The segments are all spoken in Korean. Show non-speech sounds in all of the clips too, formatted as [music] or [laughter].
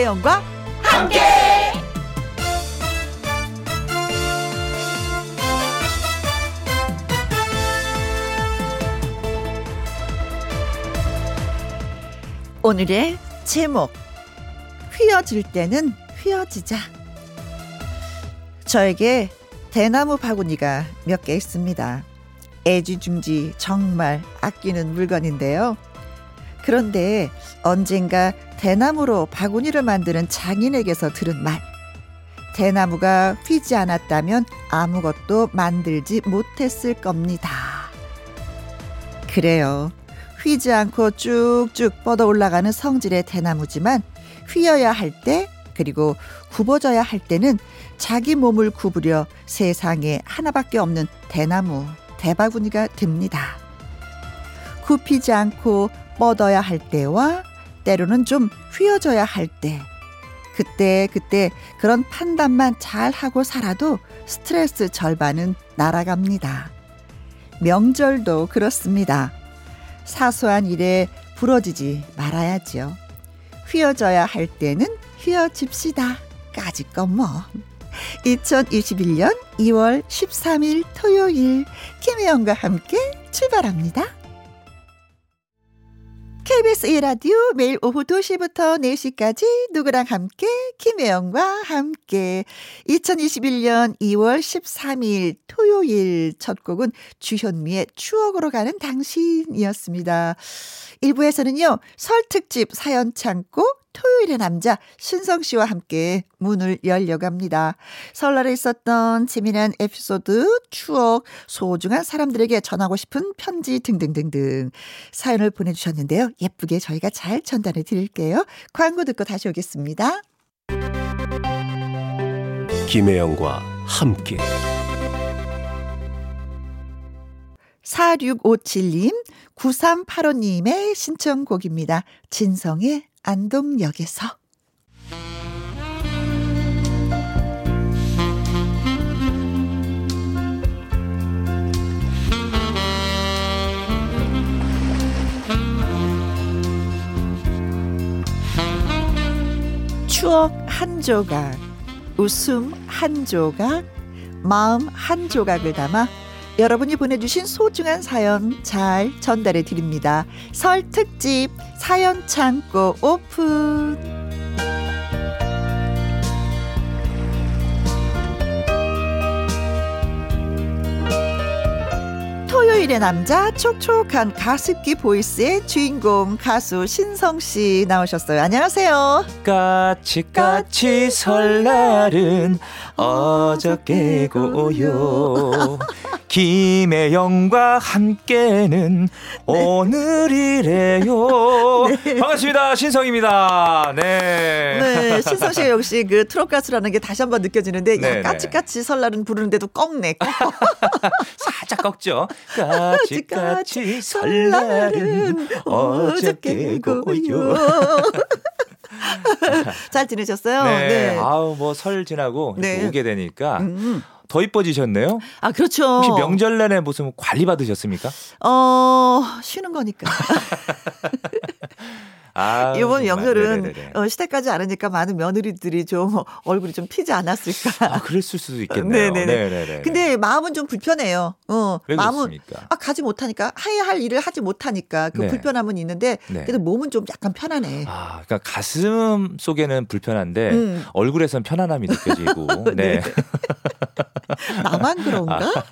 김혜영과 함께. 오늘의 제목 휘어질 때는 휘어지자. 저에게 대나무 바구니가 몇 개 있습니다. 애지중지 정말 아끼는 물건인데요. 그런데 언젠가 대나무로 바구니를 만드는 장인에게서 들은 말. 대나무가 휘지 않았다면 아무것도 만들지 못했을 겁니다. 그래요. 휘지 않고 쭉쭉 뻗어 올라가는 성질의 대나무지만 휘어야 할 때, 그리고 굽어져야 할 때는 자기 몸을 구부려 세상에 하나밖에 없는 대나무, 대바구니가 됩니다. 굽히지 않고 뻗어야 할 때와 때로는 좀 휘어져야 할 때. 그때 그때 그런 판단만 잘 하고 살아도 스트레스 절반은 날아갑니다. 명절도 그렇습니다. 사소한 일에 부러지지 말아야지요. 휘어져야 할 때는 휘어집시다. 까짓 건 뭐. 2021년 2월 13일 토요일 김혜영과 함께 출발합니다. KBS 1라디오 매일 오후 2시부터 4시까지 누구랑 함께 김혜영과 함께 2021년 2월 13일 토요일 첫 곡은 주현미의 추억으로 가는 당신이었습니다. 1부에서는요. 설 특집 사연 창고 토요일의 남자 신성 씨와 함께 문을 열려갑니다. 설날에 있었던 재미난 에피소드, 추억, 소중한 사람들에게 전하고 싶은 편지 등등등등 사연을 보내주셨는데요. 예쁘게 저희가 잘 전달해 드릴게요. 광고 듣고 다시 오겠습니다. 김혜영과 함께 4657님, 9385님의 신청곡입니다. 진성의 안동역에서. 추억 한 조각, 웃음 한 조각, 마음 한 조각을 담아 여러분이 보내주신 소중한 사연 잘 전달해 드립니다. 설 특집 사연 창고 오픈. 토요일의 남자 촉촉한 가습기 보이스의 주인공 가수 신성 씨 나오셨어요. 안녕하세요. 까치까치 설날은 어저께고요. 김혜영과 함께는 오늘이래요. 네. 반갑습니다. 신성입니다. 네. 네. 신성 씨가 역시 그 트롯 가수라는 게 다시 한번 느껴지는데, 야, 네, 네. 까치까치 설날은 부르는데도 꺽네. [laughs] 살짝 꺾죠. 까치까치 설날은 어저께고요. [laughs] 잘 지내셨어요? 네. 네. 아우, 뭐 설 지나고 네. 오게 되니까. 음. 더 이뻐지셨네요. 아, 그렇죠. 혹시 명절 내내 무슨 관리 받으셨습니까? 어, 쉬는 거니까. [laughs] 아, 이번 명절은 어, 시댁까지 않으니까 많은 며느리들이 좀 얼굴이 좀 피지 않았을까. 아, 그랬을 수도 있겠네요. [laughs] 네네네. 네네네. 근데 마음은 좀 불편해요. 어, 왜 마음은 그렇습니까? 아, 가지 못하니까 해야 할 일을 하지 못하니까 그 네. 불편함은 있는데 네. 그래도 몸은 좀 약간 편하네. 아, 그러니까 가슴 속에는 불편한데 음. 얼굴에선 편안함이 느껴지고. [laughs] 네. [laughs] 나만 그런가? 아.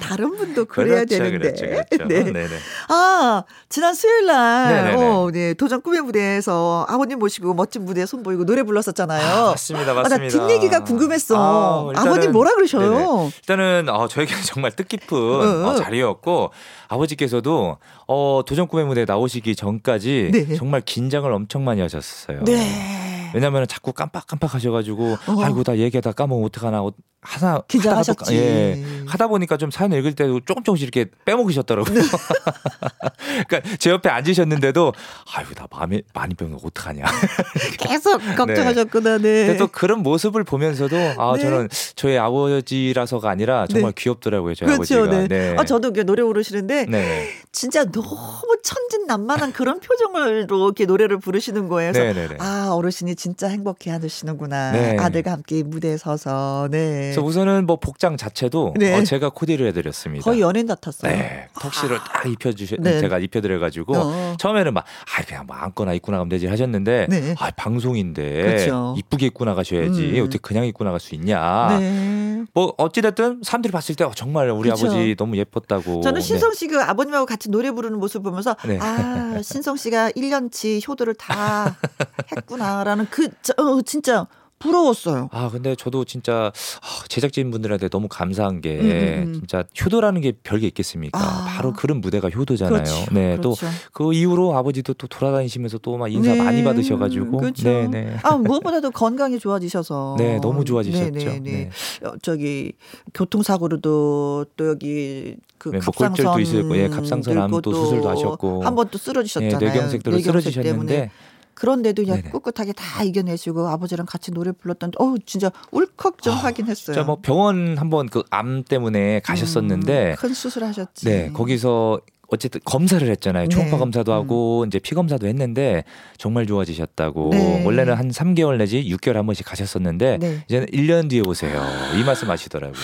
다른 분도 그래야 그렇죠, 되는데. 그렇죠, 그렇죠. 네. 네네. 아, 지난 수요일 날, 어, 네, 도전 꿈의 무대에서 아버님 모시고 멋진 무대 선보이고 노래 불렀었잖아요. 아, 맞습니다, 맞습니다. 아, 나 뒷 얘기가 궁금했어. 아, 버님 뭐라 그러셔요? 네네. 일단은 어, 저에게는 [laughs] 정말 뜻깊은 어, 어, 자리였고 아버지께서도 어, 도전 꿈의 무대 나오시기 전까지 네. 정말 긴장을 엄청 많이 하셨어요. 네. 왜냐면 자꾸 깜빡깜빡 하셔가지고 어. 아이고 나 얘기하다 까먹으면 어떡하나 하나 긴장하셨지. 예, 하다 보니까 좀 사연 읽을 때도 조금 조금씩 이렇게 빼먹으셨더라고요. 네. [laughs] 그러니까 제 옆에 앉으셨는데도 아이고 나 마음이 많이 빼면 어떡하냐. [laughs] 계속 걱정하셨구나. 네. 근데 또 그런 모습을 보면서도 아 네. 저는 저의 아버지라서가 아니라 정말 네. 귀엽더라고요. 저희 그렇죠, 아버지가. 네. 아 저도 노래 부르시는데 네. 진짜 너무 천진 천진난만한 그런 표정으로 이렇게 노래를 부르시는 거예요. 그래서. 아 어르신이 진짜 행복해 하시는구나. 네. 아들과 함께 무대에 서서. 네. 그래서 우선은 뭐 복장 자체도 네. 어, 제가 코디를 해드렸습니다. 거의 연예인 같았어요. 네. 턱시를 아. 딱 입혀주셔 네. 제가 입혀드려가지고 어. 처음에는 막 아 그냥 뭐 아무거나 입고 나가면 되지 하셨는데 네. 아 방송인데 그렇죠. 이쁘게 입고 나가셔야지 음. 어떻게 그냥 입고 나갈 수 있냐. 네. 뭐 어찌됐든 사람들이 봤을 때 어, 정말 우리 그렇죠. 아버지 너무 예뻤다고. 저는 신성 씨가 아버님하고 같이 노래 부르는 모습 보면서 네. 아 신성 씨가 1년치 효도를 다 [laughs] 했구나라는 그 어, 진짜 부러웠어요. 아 근데 저도 진짜 아, 제작진 분들한테 너무 감사한 게 음, 음, 음. 진짜 효도라는 게 별게 있겠습니까? 아. 바로 그런 무대가 효도잖아요. 그렇죠. 네, 그렇죠. 또그 이후로 아버지도 또 돌아다니시면서 또 막 인사 네. 많이 받으셔가지고, 그렇죠. 네, 네. 아 무엇보다도 건강이 좋아지셔서, [laughs] 네, 너무 좋아지셨죠. 네, 네, 네. 어, 저기 교통사고로도 또 여기 그 네, 뭐 갑상선 있었고, 예, 갑상선 암도 수술도 하셨고, 한 번 또 쓰러지셨잖아요. 네, 뇌경색도 쓰러지셨는데. 그런데도 그냥. 꿋꿋하게 다 이겨내시고 아버지랑 같이 노래 불렀던 어우 진짜 울컥 좀 아, 하긴 했어요. 진짜 뭐 병원 한번 그 암 때문에 가셨었는데 음, 큰 수술하셨지. 네, 거기서 어쨌든 검사를 했잖아요. 초음파 네. 검사도 하고 음. 이제 피 검사도 했는데 정말 좋아지셨다고. 네. 원래는 한 3개월 내지 6개월 한 번씩 가셨었는데 네. 이제는 1년 뒤에 오세요. 이 말씀 하시더라고요.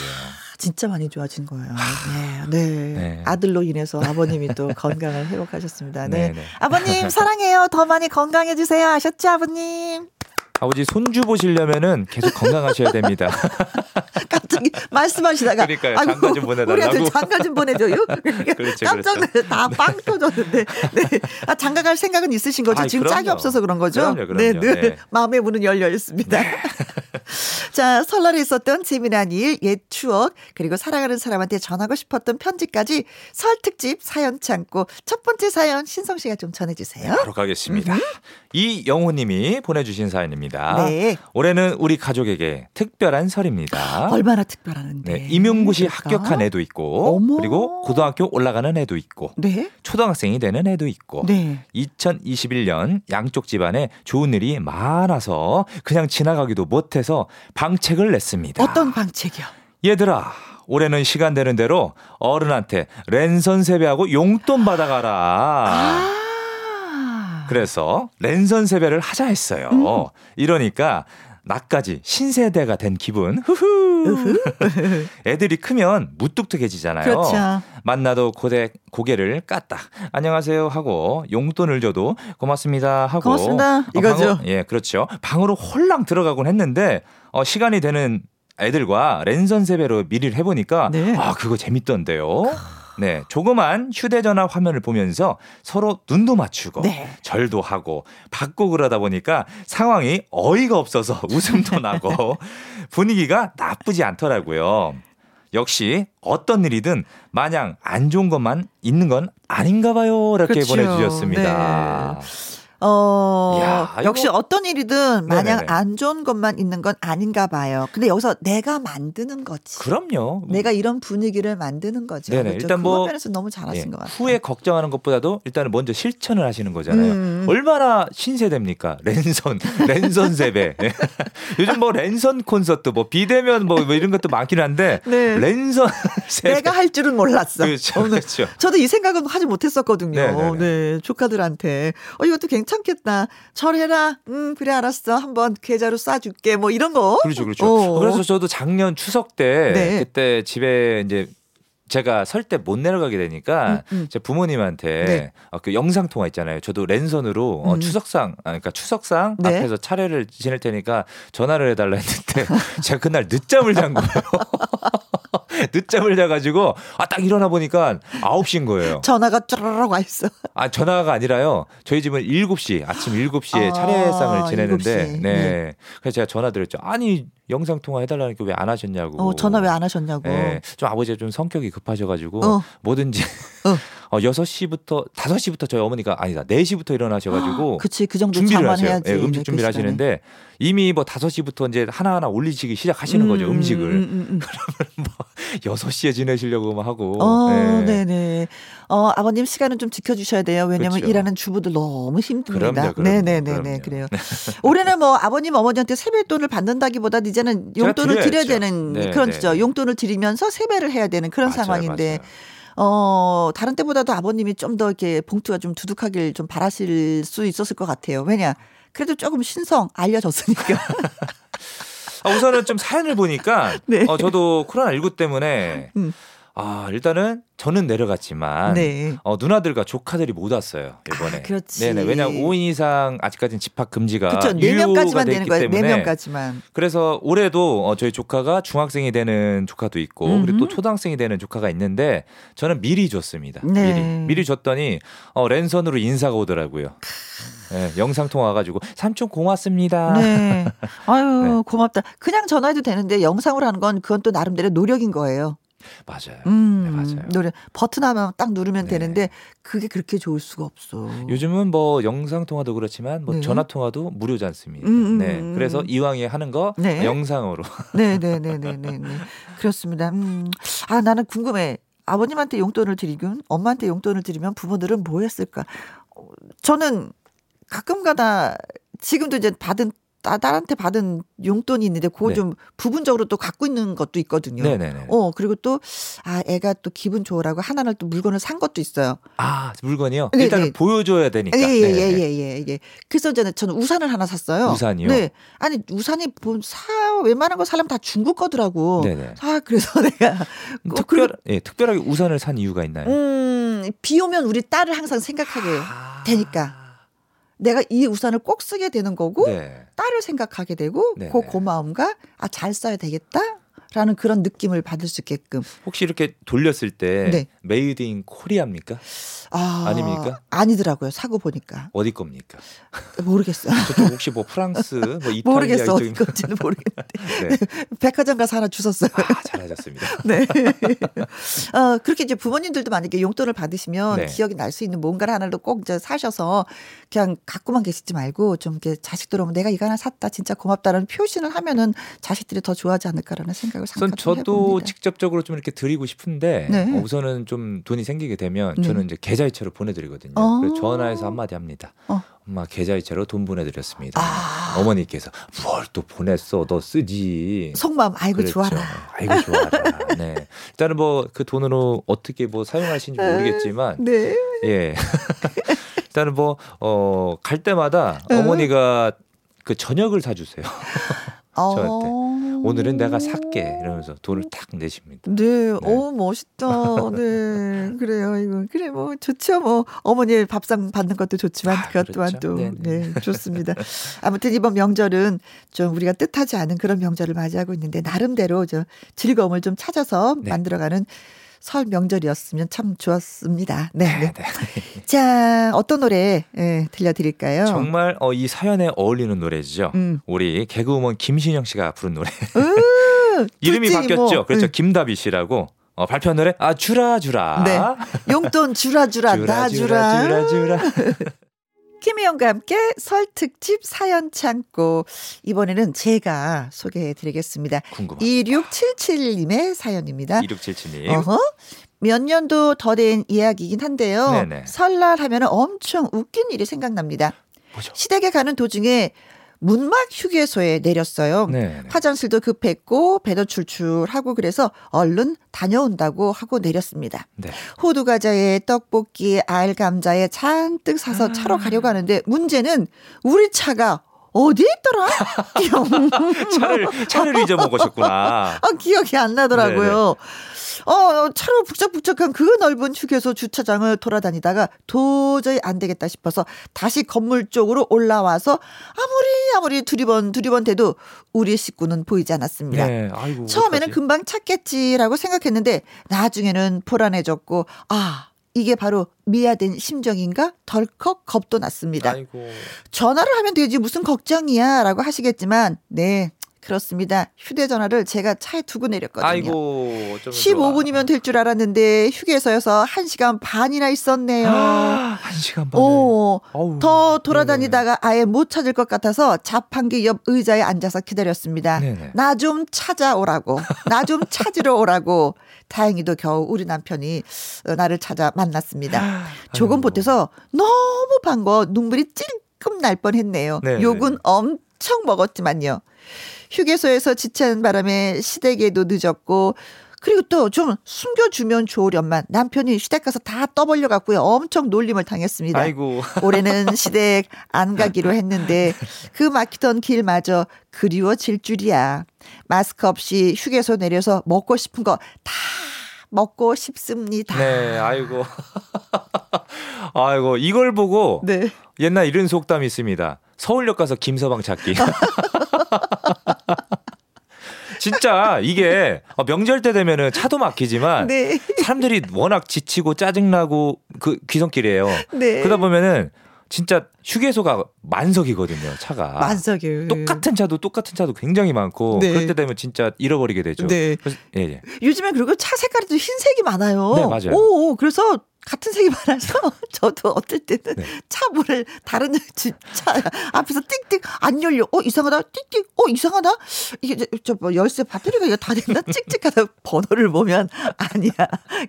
진짜 많이 좋아진 거예요. 네, 네. 네. 아들로 인해서 아버님이 또 [laughs] 건강을 회복하셨습니다. 네. 네, 네. 아버님 [laughs] 사랑해요. 더 많이 건강해 주세요. 아셨죠, 아버님? 아버지 손주 보시려면은 계속 건강하셔야 됩니다. [laughs] 갑자기 말씀하시다가 그러니까요. 장가 좀 보내달라고. 우리한테 장가 좀 보내줘요. 그렇죠, 깜짝 놀라서 다빵 터졌는데. 네. 아, 장가 갈 생각은 있으신 거죠? 아이, 지금 그럼요. 짝이 없어서 그런 거죠? 그럼요, 그럼요. 네, 네. 네. 마음의 문은 열려 있습니다. 네. 자, 설날에 있었던 재미난 일, 옛 추억, 그리고 사랑하는 사람한테 전하고 싶었던 편지까지 설 특집 사연 창고 첫 번째 사연 신성 씨가 좀 전해주세요. 바로 가겠습니다. 이영호님이 보내주신 사연입니다. 네. 올해는 우리 가족에게 특별한 설입니다. 얼마나 특별하는데? 네, 임용고시 그러니까? 합격한 애도 있고, 어머. 그리고 고등학교 올라가는 애도 있고, 네? 초등학생이 되는 애도 있고, 네. 2021년 양쪽 집안에 좋은 일이 많아서 그냥 지나가기도 못해서 방책을 냈습니다. 어떤 방책이요? 얘들아, 올해는 시간 되는 대로 어른한테 랜선 세배하고 용돈 받아가라. 아~ 그래서 랜선 세배를 하자 했어요. 음. 이러니까 나까지 신세대가 된 기분. 후후. [laughs] 애들이 크면 무뚝뚝해지잖아요. 그렇죠. 만나도 고대, 고개를 까딱 안녕하세요 하고 용돈을 줘도 고맙습니다 하고 고맙습니다. 어, 이거죠. 방으, 예, 그렇죠. 방으로 홀랑 들어가곤 했는데 어, 시간이 되는 애들과 랜선 세배로 미리를 해보니까 네. 아 그거 재밌던데요. 네, 조그만 휴대전화 화면을 보면서 서로 눈도 맞추고 네. 절도 하고 받고 그러다 보니까 상황이 어이가 없어서 [laughs] 웃음도 나고 분위기가 나쁘지 않더라고요. 역시 어떤 일이든 마냥 안 좋은 것만 있는 건 아닌가 봐요. 이렇게 그렇죠. 보내주셨습니다. 네. 어, 야, 역시 어떤 일이든 마냥 네네네. 안 좋은 것만 있는 건 아닌가 봐요. 근데 여기서 내가 만드는 거지. 그럼요. 내가 이런 분위기를 만드는 거죠. 네네. 그렇죠? 일단 뭐 면에서 너무 잘하신 네. 것 같아요. 후에 걱정하는 것보다도 일단은 먼저 실천을 하시는 거잖아요. 음. 얼마나 신세대입니까? [laughs] 랜선, 랜선 세배. 네. [laughs] 요즘 뭐 랜선 콘서트, 뭐 비대면 뭐, 뭐 이런 것도 많긴 한데 네. 랜선 [laughs] 세배. 내가 할 줄은 몰랐어. 그렇죠. 그렇죠. 저도 이 생각은 하지 못했었거든요. 네네네. 네, 조카들한테. 어, 이것도 굉장히 괜찮겠다. 절해라. 음, 그래, 알았어. 한번 계좌로 쏴줄게. 뭐 이런 거. 그렇죠, 그렇죠. 어. 그래서 저도 작년 추석 때 네. 그때 집에 이제 제가 설 때 못 내려가게 되니까 음, 음. 제 부모님한테 네. 어, 그 영상 통화 있잖아요. 저도 랜선으로 어, 음. 어, 추석상 아, 그러니까 추석상 네. 앞에서 차례를 지낼 테니까 전화를 해달라 했는데 [laughs] 제가 그날 늦잠을 잔 거예요. [laughs] [laughs] 늦잠을 자가지고 아 딱 일어나 보니까 9시인 거예요. 전화가 쭈르륵 와 있어. 아 전화가 아니라요. 저희 집은 7시 아침 7시에 아, 차례상을 지내는데 7시. 네. 네. 그래서 제가 전화 드렸죠. 아니 영상 통화 해달라니까 왜 안 하셨냐고. 어, 전화 왜 안 하셨냐고. 네, 좀 아버지가 좀 성격이 급하셔가지고 어. 뭐든지 어. [laughs] 어 6시부터 5시부터 저희 어머니가 아니다 4시부터 일어나셔 가지고 그치 그 정도 준비를 하셔요. 네, 음식 그 준비를 하시는데 이미 뭐 5시부터 이제 하나하나 올리시기 시작하시는 음, 거죠 음식을. 음, 음, 음. 그러면 뭐 [laughs] 6시에 지내시려고 막 하고. 어, 네. 네네. 어, 아버님 시간은 좀 지켜 주셔야 돼요. 왜냐면 그렇죠. 일하는 주부들 너무 힘듭니다. 네 네 네 네. 그래요. [laughs] 올해는 뭐 아버님 어머니한테 세뱃돈을 받는다기보다 이제는 용돈을 드려야 되는 네, 그런 네. 죠 용돈을 드리면서 세배를 해야 되는 그런 맞아요, 상황인데. 맞아요. 어, 다른 때보다도 아버님이 좀 더 이렇게 봉투가 좀 두둑하길 좀 바라실 수 있었을 것 같아요. 왜냐? 그래도 조금 신성 알려졌으니까. [laughs] 아, 우선은 좀 사연을 보니까 [laughs] 네. 어, 저도 코로나 19 때문에 음. 아, 일단은 저는 내려갔지만 네. 어, 누나들과 조카들이 못 왔어요 이번에. 아, 그렇지. 네네. 왜냐 5인 이상 아직까지는 집합 금지가 그렇죠. 4명까지만 되는 거예요. 4명까지만. 그래서 올해도 어, 저희 조카가 중학생이 되는 조카도 있고 음흠. 그리고 또 초등학생이 되는 조카가 있는데 저는 미리 줬습니다. 네. 미리 미리 줬더니 어, 랜선으로 인사가 오더라고요. 네, 영상 통화 가지고 삼촌 고맙습니다. 네. 아유 [laughs] 네. 고맙다. 그냥 전화해도 되는데 영상으로 하는 건 그건 또 나름대로 노력인 거예요. 맞아요. 음, 네, 맞아요. 노래 버튼 하면 딱 누르면 네. 되는데 그게 그렇게 좋을 수가 없어. 요즘은 뭐 영상 통화도 그렇지만 뭐 네. 전화 통화도 무료지 않습니까? 음, 음, 네. 음. 그래서 이왕에 하는 거 네. 영상으로. 네, 네, 네, 네, 네, 네. 그렇습니다. 음. 아, 나는 궁금해. 아버님한테 용돈을 드리면 엄마한테 용돈을 드리면 부모들은 뭐 했을까? 어, 저는 가끔가다 지금도 이제 받은 딸한테 받은 용돈이 있는데 그거 네. 좀 부분적으로 또 갖고 있는 것도 있거든요. 네네네. 어 그리고 또 아 애가 또 기분 좋으라고 하나를 또 물건을 산 것도 있어요. 아 물건이요? 네, 일단은 네. 보여줘야 되니까. 예예예예 예, 예, 예, 예, 그래서 저는 저는 우산을 하나 샀어요. 우산이요? 네. 아니 우산이 사 웬만한 거 사람 다 중국 거더라고. 네네. 아 그래서 [laughs] 내가 음, 특별 예 특별하게 우산을 산 이유가 있나요? 음 비 오면 우리 딸을 항상 생각하게 아. 되니까. 내가 이 우산을 꼭 쓰게 되는 거고 네. 딸을 생각하게 되고 네. 그 고마움과 아 잘 써야 되겠다. 라는 그런 느낌을 받을 수 있게끔. 혹시 이렇게 돌렸을 때 네. Made in Korea입니까? 아, 아닙니까? 아니더라고요. 사고 보니까. 어디 겁니까? 모르겠어요. 저쪽 혹시 뭐 프랑스, 뭐 [laughs] 이탈리아 모르겠어. 어디 건지는 모르겠는데. 네. 네. [laughs] 백화점 가서 하나 주셨어요. 아, 잘하셨습니다. [laughs] 네. 어, 그렇게 이제 부모님들도 만약에 용돈을 받으시면 네. 기억이 날 수 있는 뭔가를 하나를 꼭 이제 사셔서 그냥 갖고만 계시지 말고 좀 이렇게 자식들 오면 내가 이거 하나 샀다 진짜 고맙다라는 표시를 하면은 자식들이 더 좋아하지 않을까라는 생각을 우선 저도 해봅니다. 직접적으로 좀 이렇게 드리고 싶은데 네. 어, 우선은 좀 돈이 생기게 되면 네. 저는 이제 계좌이체로 보내드리거든요. 어. 그래서 전화해서 한마디 합니다. 어. 엄마 계좌이체로 돈 보내드렸습니다. 아. 어머니께서 뭘 또 보냈어? 너 쓰지. 속마음 아이고 그랬죠. 좋아라. 아이고 좋아라. 네. 일단은 뭐 그 돈으로 어떻게 뭐 사용하시는지 모르겠지만 네. 예. [laughs] 일단은 뭐 어 갈 때마다 어머니가 그 저녁을 사주세요. 저한테. 어. 오늘은 내가 살게 이러면서 돈을 탁 내십니다. 네, 네. 어 멋있다. [laughs] 네, 그래요. 이거 그래 뭐 좋죠. 뭐 어머니 밥상 받는 것도 좋지만 아, 그것 또한 그렇죠. 또 네네. 네. 네, 좋습니다. 아무튼 이번 명절은 좀 우리가 뜻하지 않은 그런 명절을 맞이하고 있는데 나름대로 저 즐거움을 좀 찾아서 네. 만들어가는 설 명절이었으면 참 좋았습니다. 네. 네. 네. [laughs] 자, 어떤 노래 예, 들려드릴까요? 정말 어, 이 사연에 어울리는 노래죠. 음. 우리 개그우먼 김신영 씨가 부른 노래. [laughs] 이름이 바뀌었죠. 뭐. 그렇죠. 음. 김다비 씨라고. 어, 발표한 노래 아 주라 주라. 네. 용돈 [laughs] 주라 주라, 주라 나 주라. 주라 주라. 주라. 김희영과 함께 설 특집 사연 창고. 이번에는 제가 소개해 드리겠습니다. 궁금합니다. 2677님의 사연입니다. 2677님. 어허. 몇 년도 더 된 이야기이긴 한데요. 네네. 설날 하면 엄청 웃긴 일이 생각납니다. 뭐죠? 시댁에 가는 도중에 문막 휴게소에 내렸어요. 네 화장실도 급했고 배도 출출하고 그래서 얼른 다녀온다고 하고 내렸습니다. 네. 호두 과자에 떡볶이, 알 감자에 잔뜩 사서 아. 차로 가려고 하는데 문제는 우리 차가 어디 있더라? [laughs] 차를 차를 잊어먹으셨구나. [laughs] 아, 기억이 안 나더라고요. 네네. 어, 차로 북적북적한 그 넓은 휴게소 주차장을 돌아다니다가 도저히 안 되겠다 싶어서 다시 건물 쪽으로 올라와서 아무리 아무리 두리번 두리번 돼도 우리 식구는 보이지 않았습니다. 네, 아이고, 처음에는 어떡하지? 금방 찾겠지라고 생각했는데 나중에는 불안해졌고 아 이게 바로 미아된 심정인가? 덜컥 겁도 났습니다. 아이고. 전화를 하면 되지 무슨 걱정이야 라고 하시겠지만 네 그렇습니다. 휴대전화를 제가 차에 두고 내렸거든요. 아이고, 15분이면 될 줄 알았는데 휴게소여서 1시간 반이나 있었네요. 아, 1시간 반. 오, 더 돌아다니다가 네. 아예 못 찾을 것 같아서 자판기 옆 의자에 앉아서 기다렸습니다. 나 좀 찾아오라고. 나 좀 찾으러 오라고. 다행히도 겨우 우리 남편이 나를 찾아 만났습니다. 조금 보태서 너무 반거 눈물이 찔끔 날 뻔했네요. 네네. 욕은 엄청 먹었지만요. 휴게소에서 지체하는 바람에 시댁에도 늦었고 그리고 또 좀 숨겨주면 좋으련만 남편이 시댁 가서 다 떠벌려 갖고요. 엄청 놀림을 당했습니다. 아이고. [laughs] 올해는 시댁 안 가기로 했는데 그 막히던 길마저 그리워질 줄이야. 마스크 없이 휴게소 내려서 먹고 싶은 거 다 먹고 싶습니다. 네, 아이고. [laughs] 아이고, 이걸 보고 네. 옛날 이런 속담이 있습니다. 서울역 가서 김서방 찾기. [laughs] 진짜 이게 어, 명절 때 되면은 차도 막히지만 네. 사람들이 워낙 지치고 짜증나고 그 귀성길이에요. 네. 그러다 보면은 진짜 휴게소가 만석이거든요, 차가. 만석이에요. 똑같은 차도 똑같은 차도 굉장히 많고 네. 그럴 때 되면 진짜 잃어버리게 되죠. 네. 그래서, 예, 예. 요즘에 그리고 차 색깔이 또 흰색이 많아요. 네, 맞아요. 오, 그래서 같은 색이 많아서 [laughs] 저도 어떨 때는 네. 차 문을 다른 차 앞에서 띡띡 안 열려. 어 이상하다. 띡띡. 어 이상하다. 이게 저뭐 열쇠 배터리가 다 됐나? 찍찍하다 [laughs] 번호를 보면 아니야.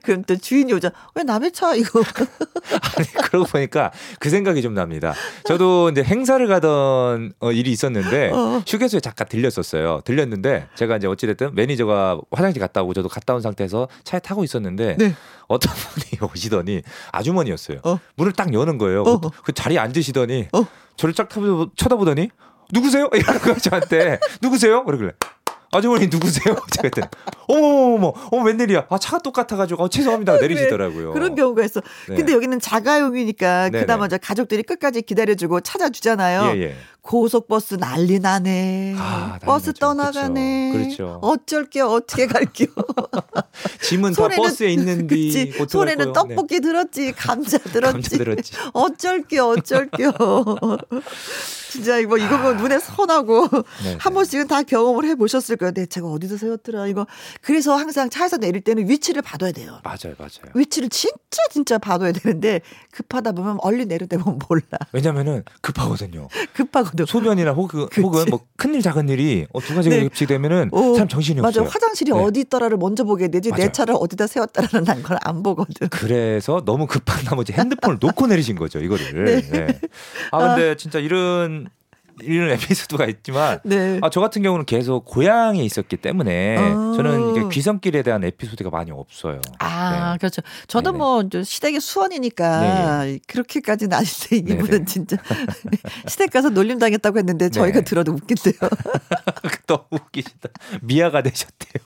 그럼 또 주인이 오자. 왜 남의 차 이거? [laughs] 아니 그러고 보니까 그 생각이 좀 납니다. 저도 이제 행사를 가던 어, 일이 있었는데 어. 휴게소에 잠깐 들렸었어요. 들렸는데 제가 이제 어찌됐든 매니저가 화장실 갔다 오고 저도 갔다 온 상태에서 차에 타고 있었는데 네. 어떤 [laughs] 분이 오시더니 아주머니였어요. 어? 문을 딱 여는 거예요. 어? 그 자리에 앉으시더니 어? 저를 쫙 쳐다보더니 누구세요? [laughs] 이러는 거예요 저한테 누구세요? 그러길래 아주머니 누구세요? [laughs] 제가 그랬더니 어머머머 어머 웬일이야 아 차가 똑같아가지고 어, 죄송합니다 내리시더라고요 그런 경우가 있어 네. 근데 여기는 자가용이니까 그나마 저 가족들이 끝까지 기다려주고 찾아주잖아요 예, 예. 고속버스 난리 나네 아, 버스 나죠. 떠나가네 그렇죠. 어쩔 게 어떻게 갈게요 [laughs] 짐은 다 버스에 있는데 손에는 떡볶이 네. 들었지 감자 들었지 감자 들었지 어쩔 게 어쩔 게 [laughs] 진짜 이거 이거 뭐 눈에 선하고 네, 한 네. 번씩은 다 경험을 해 보셨을 거예요. 내 차가 어디서 세웠더라 이거. 그래서 항상 차에서 내릴 때는 위치를 봐둬야 돼요. 맞아요, 맞아요. 위치를 진짜 진짜 봐둬야 되는데 급하다 보면 얼리 내려대면 몰라. 왜냐면은 급하거든요. [laughs] 급하거든. 소변이나 혹은 혹은 뭐 큰일 작은 일이 어, 두 가지가 네. 겹치되면은 어, 사람 정신이 맞아. 없어요. 맞아. 화장실이 네. 어디 있더라를 먼저 보게 되지 맞아요. 내 차를 어디다 세웠다라는 난 걸 안 보거든. 그래서 너무 급한 나머지 핸드폰을 놓고 내리신 거죠 이거를. [laughs] 네. 네. 아 근데 아. 진짜 이런 이런 [laughs] 에피소드가 있지만 네. 아, 저 같은 경우는 계속 고향에 있었기 때문에 어. 저는 이게 귀성길에 대한 에피소드가 많이 없어요. 아 네. 그렇죠. 저도 뭐 시댁의 수원이니까 네. 예. 그렇게까지는 아닌데 이분은 진짜 [laughs] 시댁 가서 놀림 당했다고 했는데 저희가 네. 들어도 웃긴데요. [laughs] 너무 웃기시다. 미아가 되셨대요.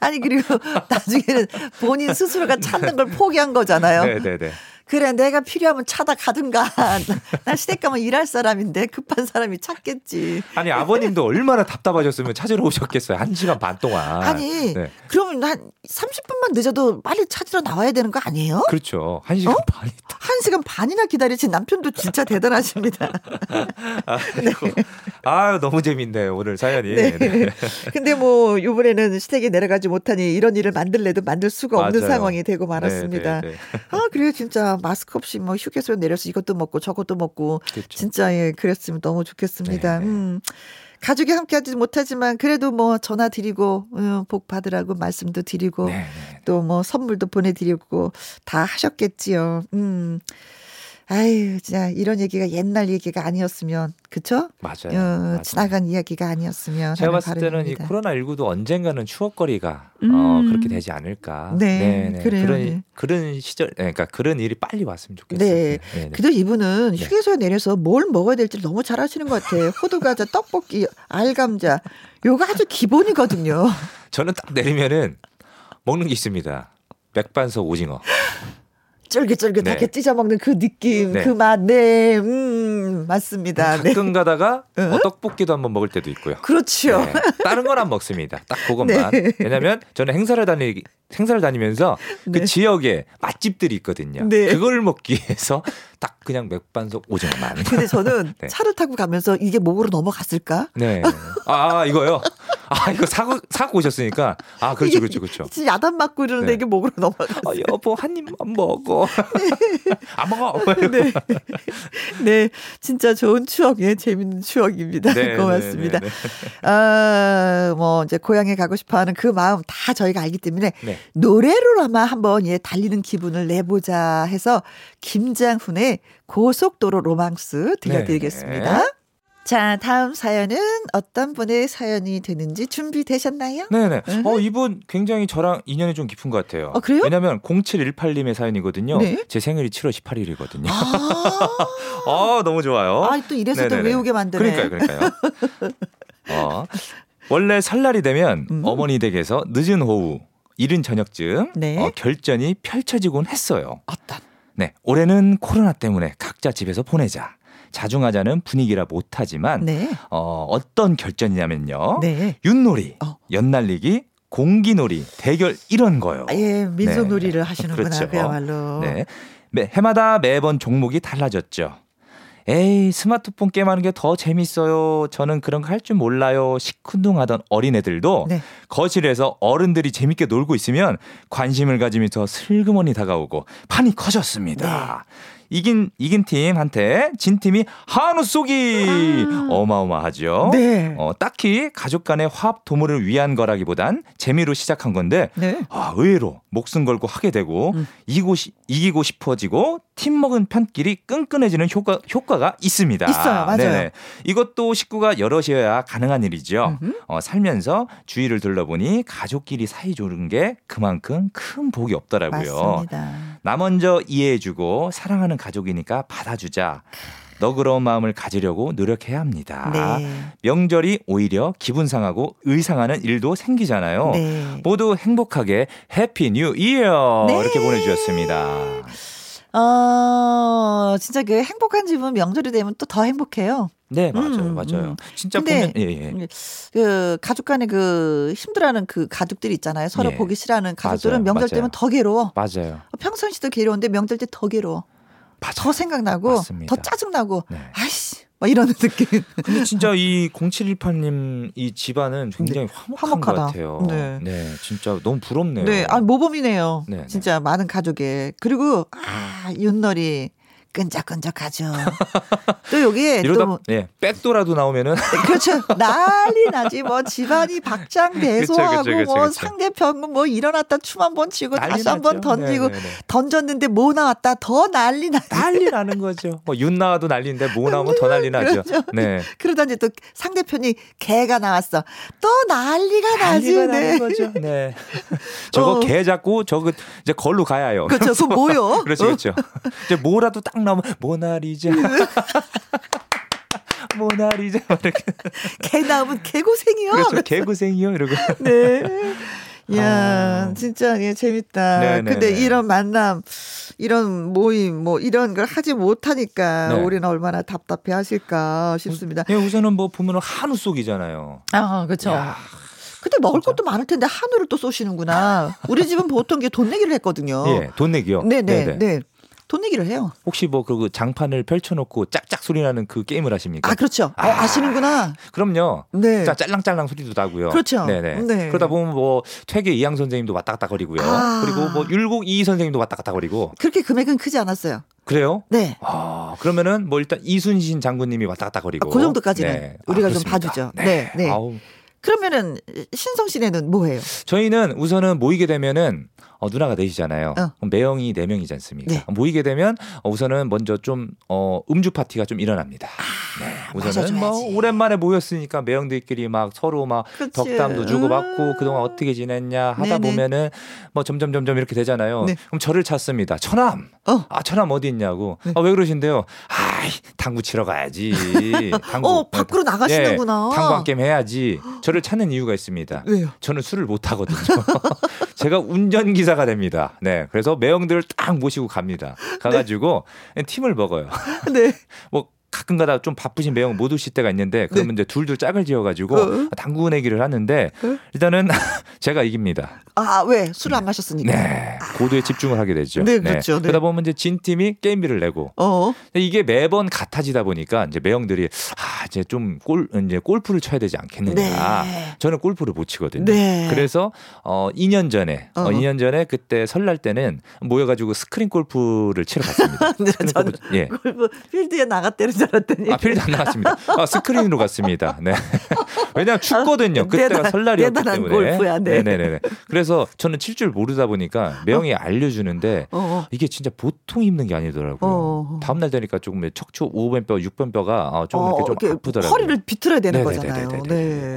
아니 그리고 나중에는 본인 스스로가 찾는 걸 포기한 거잖아요. 네네네. 그래 내가 필요하면 차다 가든가 [laughs] 나 시댁 가면 일할 사람인데 급한 사람이 찾겠지. 아니 아버님도 얼마나 답답하셨으면 찾으러 오셨겠어요. 한 시간 반 동안. 아니 네. 그러면 한 30분만 늦어도 빨리 찾으러 나와야 되는 거 아니에요? 그렇죠. 한 시간 어? 반. 한 시간 반이나 기다리신 남편도 진짜 대단하십니다. 아, 네. 아 너무 재밌네요 오늘 사연이. 네. 네. 근데 뭐 이번에는 시댁에 내려가지 못하니 이런 일을 만들래도 만들 수가 없는 맞아요. 상황이 되고 말았습니다. 네, 네, 네. 아 그래요 진짜 마스크 없이 뭐 휴게소에 내려서 이것도 먹고 저것도 먹고 그렇죠. 진짜 예 그랬으면 너무 좋겠습니다. 네. 음. 가족이 함께하지 못하지만 그래도 뭐 전화 드리고 음, 복 받으라고 말씀도 드리고 네. 또뭐 선물도 보내드리고 다 하셨겠지요. 음. 아유, 진짜 이런 얘기가 옛날 얘기가 아니었으면, 그쵸? 맞아요. 어, 맞아요. 지나간 이야기가 아니었으면. 제가 봤을 때는 바람입니다. 이 코로나 19도 언젠가는 추억거리가 어, 음. 어, 그렇게 되지 않을까. 네. 네, 네. 그래요. 그런, 네. 그런 시절, 그러니까 그런 일이 빨리 왔으면 좋겠어요. 네. 네. 네 그래도 이분은 네. 휴게소에 내려서 뭘 먹어야 될지 너무 잘 아시는 것 같아요. 호두 과자, 떡볶이, 알감자. 요거 아주 기본이거든요. [laughs] 저는 딱 내리면은 먹는 게 있습니다. 맥반석 오징어. 쫄깃쫄깃하게 네. 찢어 먹는 그 느낌, 네. 그 맛, 네, 음, 맞습니다. 가끔 네. 가다가 어, 떡볶이도 한번 먹을 때도 있고요. 그렇죠. 네. 다른 건 안 먹습니다. 딱 그것만. 네. 왜냐하면 저는 행사를 다니 행사를 다니면서 그 네. 지역에 맛집들이 있거든요. 네. 그걸 먹기 위해서 [laughs] 딱 그냥 맥반석 오징어만. 근데 저는 [laughs] 네. 차를 타고 가면서 이게 목으로 넘어갔을까? 네. 아, 아 이거요. 아 이거 사고 사고 오셨으니까 아 그렇죠 그렇죠 그렇죠. 야단 맞고 이러는데 네. 이게 목으로 넘어갔어. 아, 여보 한 입만 먹어. 안 먹어. [laughs] 네. 네, 진짜 좋은 추억에 재밌는 추억입니다. 네, 네 고맙습니다. 네, 네, 아뭐 이제 고향에 가고 싶어하는 그 마음 다 저희가 알기 때문에 네. 노래로라마 한번 예 달리는 기분을 내보자 해서 김장훈의 고속도로 로망스 들려드리겠습니다. 자, 다음 사연은 어떤 분의 사연이 되는지 준비되셨나요? 네네. 어, 이분 굉장히 저랑 인연이 좀 깊은 것 같아요. 어, 그래요? 왜냐면 0718님의 사연이거든요. 네? 제 생일이 7월 18일이거든요. 아, 어, [laughs] 너무 좋아요. 아, 또 이래서 또 외우게 만드네. 그러니까요, 그러니까요. 어, 원래 설날이 되면 음. 어머니 댁에서 늦은 오후, 이른 저녁쯤 네. 어, 결전이 펼쳐지곤 했어요. 어떤? 네, 올해는 코로나 때문에 각자 집에서 보내자. 자중하자는 분위기라 못하지만 네. 어, 어떤 결전이냐면요. 네. 윷놀이, 어. 연날리기, 공기놀이, 대결 이런 거요. 아, 예, 민속놀이를 네. [laughs] 하시는구나, 그렇죠. 그야말로. 네. 매, 해마다 매번 종목이 달라졌죠. 에이, 스마트폰 게임하는 게 더 재밌어요. 저는 그런 거 할 줄 몰라요. 시큰둥하던 어린애들도 네. 거실에서 어른들이 재밌게 놀고 있으면 관심을 가지면서 슬그머니 다가오고 판이 커졌습니다. 네. 이긴 이긴 팀한테 진 팀이 한우 쏘기 아. 어마어마하죠. 네. 어, 딱히 가족 간의 화합 도모를 위한 거라기보단 재미로 시작한 건데 네. 아, 의외로 목숨 걸고 하게 되고 음. 이기고, 시- 이기고 싶어지고 팀 먹은 편끼리 끈끈해지는 효과 효과가 있습니다. 있어요. 맞아요. 이것도 식구가 여럿이어야 가능한 일이죠. 음흠. 어, 살면서 주위를 둘러보니 가족끼리 사이 좋은 게 그만큼 큰 복이 없더라고요. 맞습니다. 나 먼저 이해해주고 사랑하는 가족이니까 받아주자. 너그러운 마음을 가지려고 노력해야 합니다. 네. 명절이 오히려 기분 상하고 의 상하는 일도 생기잖아요. 네. 모두 행복하게 Happy New Year 네. 이렇게 보내주셨습니다. 어, 진짜 그 행복한 집은 명절이 되면 또 더 행복해요. 네 맞아요 음, 맞아요. 음. 진짜 근데 보면 예, 예. 그 가족 간에 그 힘들어하는 그 가족들 있잖아요. 서로 예. 보기 싫어하는 가족들은 맞아요, 명절 맞아요. 때면 더 괴로워. 맞아요. 평상시도 괴로운데 명절 때 더 괴로워. 더 생각나고 맞습니다. 더 짜증나고 네. 아이씨 막 이러는 [laughs] 느낌. 근데 진짜 이 0718님 이 집안은 굉장히 화목한 화목하다. 것 같아요. 네. 진짜 너무 부럽네요. 네, 아 모범이네요. 네, 네. 진짜 많은 가족에 그리고 아 윷놀이 끈적끈적하죠. 또 여기에 [laughs] 이러다 또 네, 백도라도 나오면은 그렇죠. 난리 나지. 뭐 집안이 박장대소하고 그쵸, 그쵸, 뭐. 상대편 뭐 일어났다 춤 한 번 치고 다시 한 번. 던지고 네, 네, 네. 던졌는데 뭐 나왔다 더 난리 나지. 난리 나는 거죠. 뭐윤 나와도 난리인데 뭐 나오면 더 난리 나죠. 그렇죠. 네. 그러다 이제 또 상대편이 개가 나왔어. 또 난리가 나지. 난리가 네. 나는 거죠. 네. [laughs] 저거 어. 개 잡고 저거 이제 걸로 가야요. 그렇죠. 그 뭐요? [laughs] 그렇죠, 그렇죠. 이제 뭐라도 딱 나오면 모나리자. [laughs] 모나리자 이렇게 개 나오면 개고생이요. 그렇죠 개고생이요 이러고 네. [laughs] 이야, 아. 진짜 예, 재밌다. 네, 네, 근데 네. 이런 만남, 이런 모임, 뭐 이런 걸 하지 못하니까 네. 우리는 얼마나 답답해 하실까 싶습니다. 예, 우선은 뭐 보면은 한우 속이잖아요. 아, 그렇죠. 야, 근데 먹을 진짜. 것도 많을 텐데 한우를 또 쏘시는구나. 우리 집은 보통 이게 돈 내기를 했거든요. 예, 돈 내기요. 네네, 네네. 네. 돈 내기를 해요. 혹시 뭐 그 장판을 펼쳐놓고 짝짝 소리 나는 그 게임을 하십니까? 아, 그렇죠. 어, 아. 아 시는구나. 그럼요. 네. 자, 짤랑짤랑 소리도 나고요. 그렇죠. 네네. 네. 그러다 보면 뭐 퇴계 이양 선생님도 왔다 갔다 거리고요. 아. 그리고 뭐 율곡 이 선생님도 왔다 갔다 거리고. 그렇게 금액은 크지 않았어요. 그래요? 네. 아, 그러면은 뭐 일단 이순신 장군님이 왔다 갔다 거리고. 아, 그 정도까지는 네. 우리가 좀 그렇습니까? 봐주죠. 네. 네, 네. 아우, 그러면은 신성 씨네는 뭐 해요? 저희는 우선은 모이게 되면은 어, 누나가 넷이잖아요. 어. 그럼 매형이 네 명이지 않습니까? 네. 모이게 되면 어, 우선은 먼저 좀 어, 음주 파티가 좀 일어납니다. 네. 우선은 뭐. 오랜만에 모였으니까 매형들끼리 막 서로 막 그치. 덕담도 주고받고 음. 그동안 어떻게 지냈냐 하다 네네. 보면은 뭐 점점 점점 이렇게 되잖아요. 네. 그럼 저를 찾습니다. 천암. 어. 아, 천암 어디 있냐고. 네. 아, 왜 그러신데요? 아이, 당구 치러 가야지. [laughs] 당구. 어, 밖으로 나가시는구나. 예, 당구 한 게임 해야지. 저를 찾는 이유가 있습니다. 왜요? 저는 술을 못 하거든요. [laughs] 제가 운전 기 사가 됩니다. 네, 그래서 매형들을 딱 모시고 갑니다. 가가지고 팀을 먹어요. 네. [laughs] 뭐 가끔가다 좀 바쁘신 매형 못 오실 때가 있는데 그러면 이제 둘둘 짝을 지어가지고 어. 당구 내기를 하는데 어? 일단은 [laughs] 제가 이깁니다. 아, 왜? 술을 안 마셨으니까. 네, 고도에 집중을 하게 되죠. 네, 그렇죠. 네. 그러다 보면 이제 진 팀이 게임비를 내고 어. 이게 매번 같아지다 보니까 이제 매형들이 아 이제 좀 골 이제 골프를 쳐야 되지 않겠느냐. 네. 저는 골프를 못 치거든요. 네. 그래서 어 2년 전에 어. 어. 2년 전에 그때 설날 때는 모여가지고 스크린 골프를 치러 갔습니다. [laughs] 네, 골프, 예. 골프 필드에 줄 알았더니. 아, 필드 안 나갔습니다. 아, 스크린으로 갔습니다. 네. [laughs] 왜냐면 춥거든요. 아, 그때가 대단, 설날이었기 때문에. 골프야, 네. 네네네. 그래서 저는 칠 줄 모르다 보니까 매형이 어. 알려주는데 어, 어. 이게 진짜 보통 힘든 게 아니더라고요. 어. 다음 날 되니까 조금 척추 5번 뼈, 6번 뼈가 조금 어, 이렇게 좀 아프더라고요. 허리를 비틀어야 되는 네네네네네. 거잖아요. 네.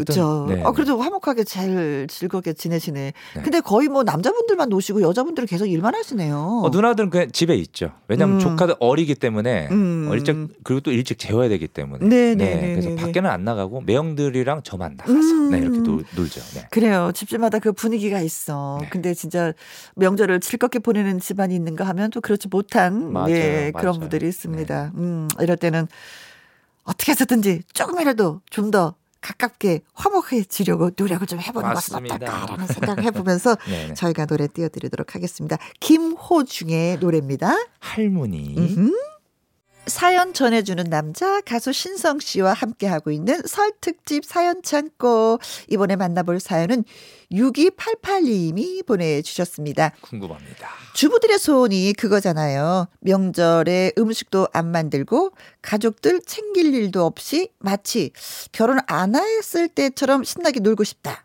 아, 그렇죠. 네. 아, 그래도 화목하게 잘 즐겁게 지내시네. 네. 근데 거의 뭐 남자분들만 노시고 여자분들은 계속 일만 하시네요. 어, 누나들은 그냥 집에 있죠. 왜냐면 음. 조카들 어리기 때문에 음. 일찍 그리고 또 일찍 재워야 되기 때문에. 네, 네, 네. 그래서 밖에는 안 나가고 매형들이랑 저만 나가서 음. 네, 이렇게 놀. 네. 그래요. 집집마다 그 분위기가 있어. 네. 근데 진짜 명절을 즐겁게 보내는 집안이 있는가 하면 또 그렇지 못한 맞아요, 네, 맞아요. 그런 분들이 있습니다. 네. 음, 이럴 때는 어떻게 해서든지 조금이라도 좀더 가깝게 화목해 지려고 노력을 좀 해보는 맞습니다. 것은 어떨까라는 생각을 해보면서 [laughs] 저희가 노래 띄워드리도록 하겠습니다. 김호중의 노래입니다. 할머니. 사연 전해주는 남자 가수 신성 씨와 함께하고 있는 설 특집 사연 창고. 이번에 만나볼 사연은 6288님이 보내주셨습니다. 궁금합니다. 주부들의 소원이 그거잖아요. 명절에 음식도 안 만들고 가족들 챙길 일도 없이 마치 결혼 안 했을 때처럼 신나게 놀고 싶다.